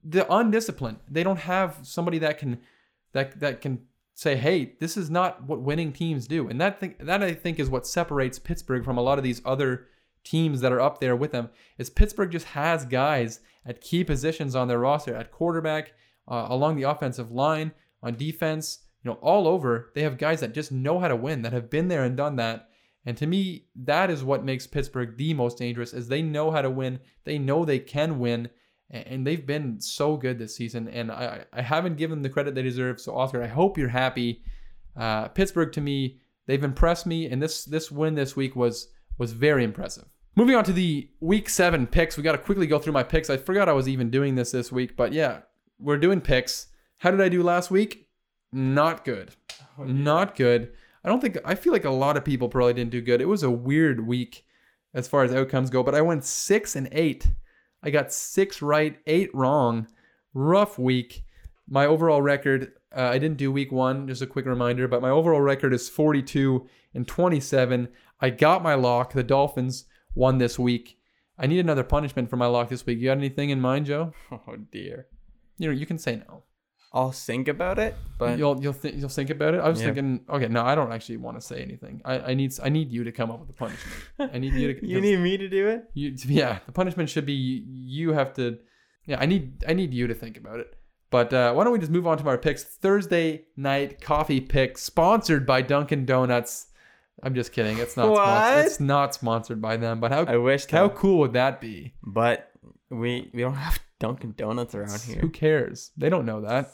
the undisciplined. They don't have somebody that can that that can say, hey, this is not what winning teams do. And that thing, that I think is what separates Pittsburgh from a lot of these other teams that are up there with them. Is Pittsburgh just has guys at key positions on their roster at quarterback uh, along the offensive line, on defense, you know, all over. They have guys that just know how to win, that have been there and done that. And to me, that is what makes Pittsburgh the most dangerous, is they know how to win. They know they can win, and they've been so good this season. And I, I haven't given them the credit they deserve. So Oscar, I hope you're happy. Uh, Pittsburgh, to me, they've impressed me, and this this win this week was was very impressive. Moving on to the week seven picks, we got to quickly go through my picks. I forgot I was even doing this this week, but yeah, we're doing picks. How did I do last week? Not good. Oh, Not good. I don't think I feel like a lot of people probably didn't do good. It was a weird week as far as outcomes go, but I went 6 and 8. I got 6 right, 8 wrong. Rough week. My overall record uh, I didn't do week 1, just a quick reminder, but my overall record is 42 and 27. I got my lock. The Dolphins won this week. I need another punishment for my lock this week. You got anything in mind, Joe? Oh dear. You know, you can say no. I'll think about it. But you'll you'll think you'll think about it. I was Yeah. thinking, okay, no, I don't actually want to say anything. I, I need I need you to come up with a punishment. I need you to. you need me to do it. you yeah. The punishment should be you have to. Yeah, I need I need you to think about it. But uh, why don't we just move on to our picks? Thursday night coffee pick, sponsored by Dunkin' Donuts. I'm just kidding. It's not. What? Sponsored. It's not sponsored by them. But how I wish. how though. cool would that be? But we we don't have Dunkin' Donuts around here, Who cares? They don't know that.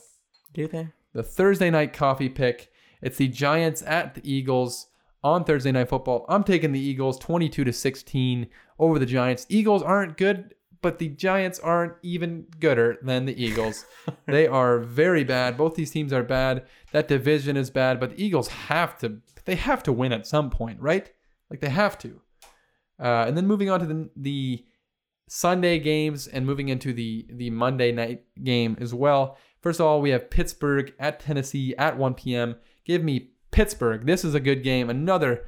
do they? the Thursday night coffee pick. It's the Giants at the Eagles on Thursday night football. I'm taking the Eagles 22 to 16 over the Giants. Eagles aren't good, but the Giants aren't even gooder than the Eagles. they are very bad. Both these teams are bad. That division is bad, but the Eagles have to they have to win at some point, right? Like they have to. Uh, and then moving on to the the Sunday games and moving into the the Monday night game as well. First of all, we have Pittsburgh at Tennessee at 1 p.m. Give me Pittsburgh. This is a good game. Another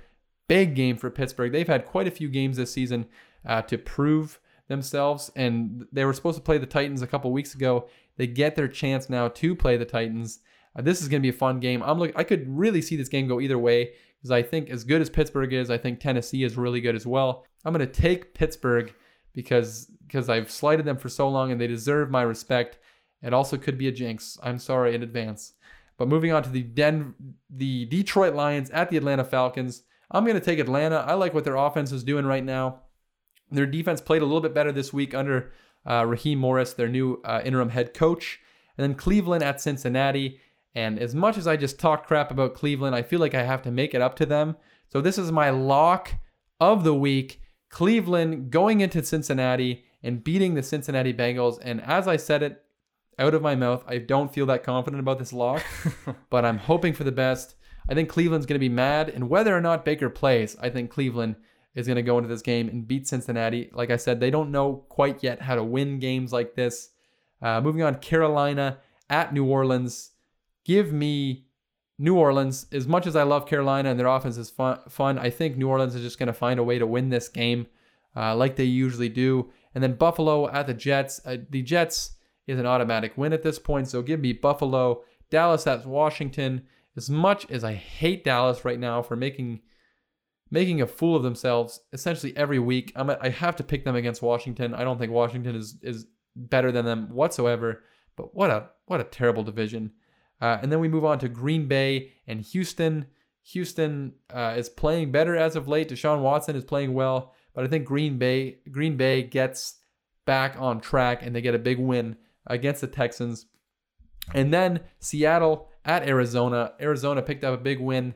big game for Pittsburgh. They've had quite a few games this season uh, to prove themselves, and they were supposed to play the Titans a couple weeks ago. They get their chance now to play the Titans. Uh, this is going to be a fun game. I'm look. I could really see this game go either way because I think as good as Pittsburgh is, I think Tennessee is really good as well. I'm going to take Pittsburgh because because I've slighted them for so long and they deserve my respect. It also could be a jinx. I'm sorry in advance. But moving on to the Den- the Detroit Lions at the Atlanta Falcons. I'm going to take Atlanta. I like what their offense is doing right now. Their defense played a little bit better this week under uh, Raheem Morris, their new uh, interim head coach. And then Cleveland at Cincinnati. And as much as I just talk crap about Cleveland, I feel like I have to make it up to them. So this is my lock of the week. Cleveland going into Cincinnati and beating the Cincinnati Bengals. And as I said it out of my mouth, I don't feel that confident about this lock, but I'm hoping for the best. I think Cleveland's going to be mad. And whether or not Baker plays, I think Cleveland is going to go into this game and beat Cincinnati. Like I said, they don't know quite yet how to win games like this. Uh, moving on, Carolina at New Orleans. Give me New Orleans. As much as I love Carolina and their offense is fun, fun I think New Orleans is just going to find a way to win this game uh, like they usually do. And then Buffalo at the Jets. Uh, the Jets is an automatic win at this point, so give me Buffalo. Dallas at Washington. As much as I hate Dallas right now for making making a fool of themselves essentially every week, I'm have to pick them against Washington. I don't think Washington is is better than them whatsoever. But what a what a terrible division. Uh, and then we move on to Green Bay and Houston. Houston uh, is playing better as of late. Deshaun Watson is playing well, but I think Green Bay Green Bay gets back on track and they get a big win against the Texans. And then Seattle at Arizona. Arizona picked up a big win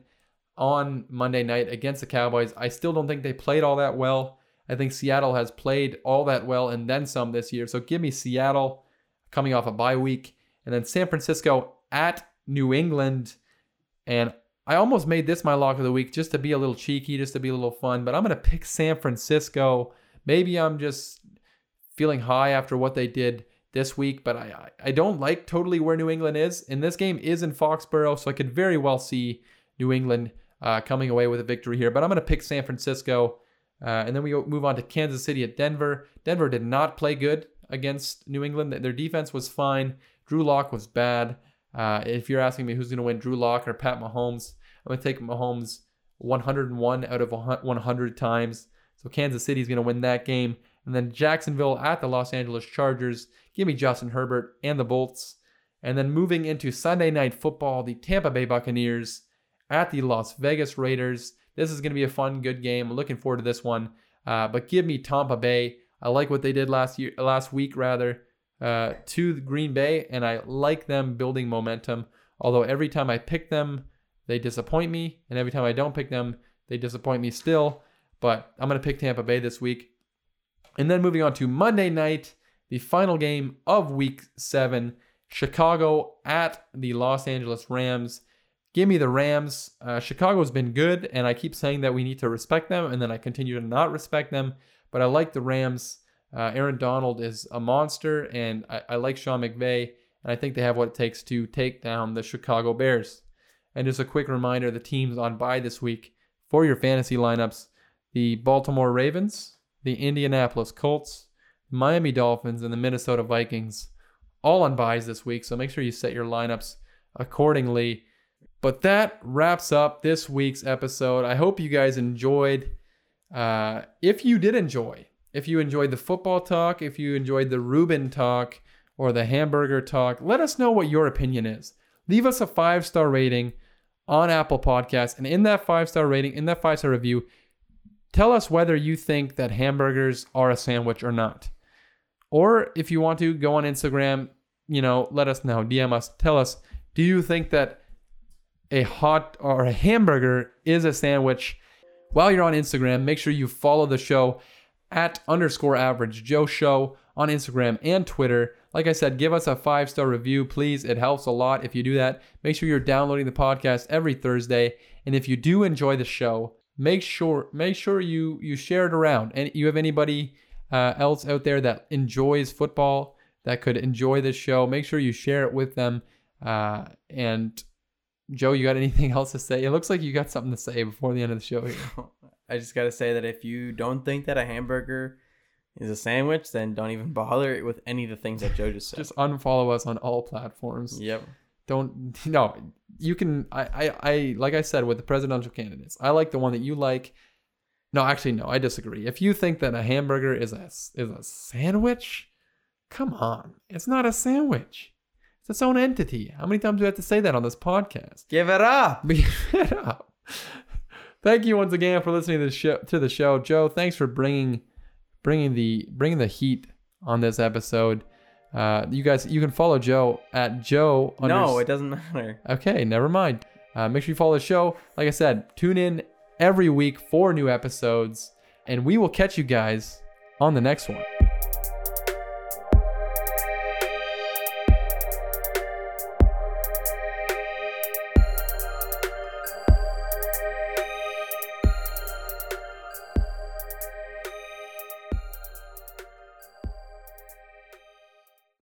on Monday night against the Cowboys. I still don't think they played all that well. I think Seattle has played all that well and then some this year. So give me Seattle coming off a bye week. And then San Francisco at New England. And I almost made this my lock of the week just to be a little cheeky, just to be a little fun. But I'm going to pick San Francisco. Maybe I'm just feeling high after what they did this week, but I I don't like totally where New England is. And this game is in Foxborough, so I could very well see New England uh, coming away with a victory here. But I'm going to pick San Francisco. Uh, and then we move on to Kansas City at Denver. Denver did not play good against New England. Their defense was fine. Drew Lock was bad. Uh, if you're asking me who's going to win, Drew Lock or Pat Mahomes, I'm going to take Mahomes 101 out of 100 times. So Kansas City is going to win that game. And then Jacksonville at the Los Angeles Chargers. Give me Justin Herbert and the Bolts. And then moving into Sunday night football, the Tampa Bay Buccaneers at the Las Vegas Raiders. This is going to be a fun, good game. I'm looking forward to this one. Uh, but give me Tampa Bay. I like what they did last year, last week rather, uh, to Green Bay, and I like them building momentum. Although every time I pick them, they disappoint me, and every time I don't pick them, they disappoint me still. But I'm going to pick Tampa Bay this week. And then moving on to Monday night, the final game of week seven Chicago at the Los Angeles Rams. Give me the Rams. Uh, Chicago's been good, and I keep saying that we need to respect them, and then I continue to not respect them. But I like the Rams. Uh, Aaron Donald is a monster, and I, I like Sean McVay, and I think they have what it takes to take down the Chicago Bears. And just a quick reminder the teams on bye this week for your fantasy lineups the Baltimore Ravens, the Indianapolis Colts, Miami Dolphins, and the Minnesota Vikings all on buys this week, so make sure you set your lineups accordingly. But that wraps up this week's episode. I hope you guys enjoyed. Uh, if you did enjoy, if you enjoyed the football talk, if you enjoyed the Reuben talk or the hamburger talk, let us know what your opinion is. Leave us a five star rating on Apple Podcasts. And in that five star rating, in that five star review, tell us whether you think that hamburgers are a sandwich or not. Or if you want to, go on Instagram, you know, let us know, DM us, tell us, do you think that a hot or a hamburger is a sandwich? While you're on Instagram, make sure you follow the show at underscore average Joe Show on Instagram and Twitter. Like I said, give us a five star review, please. It helps a lot if you do that. Make sure you're downloading the podcast every Thursday. And if you do enjoy the show, make sure make sure you you share it around. And you have anybody uh, else out there that enjoys football that could enjoy this show, make sure you share it with them. Uh, and Joe, you got anything else to say? It looks like you got something to say before the end of the show here. I just gotta say that if you don't think that a hamburger is a sandwich, then don't even bother with any of the things that Joe just said. Just unfollow us on all platforms. yep. Don't no. You can. I, I. I. Like I said with the presidential candidates, I like the one that you like. No, actually, no. I disagree. If you think that a hamburger is a is a sandwich, come on. It's not a sandwich. It's its own entity. How many times do we have to say that on this podcast? Give it up. Give it up. Thank you once again for listening to the show. To the show, Joe. Thanks for bringing, bringing the bringing the heat on this episode. Uh, you guys, you can follow Joe at Joe. On No, it doesn't matter. Okay, never mind. Uh, make sure you follow the show. Like I said, tune in every week for new episodes, and we will catch you guys on the next one.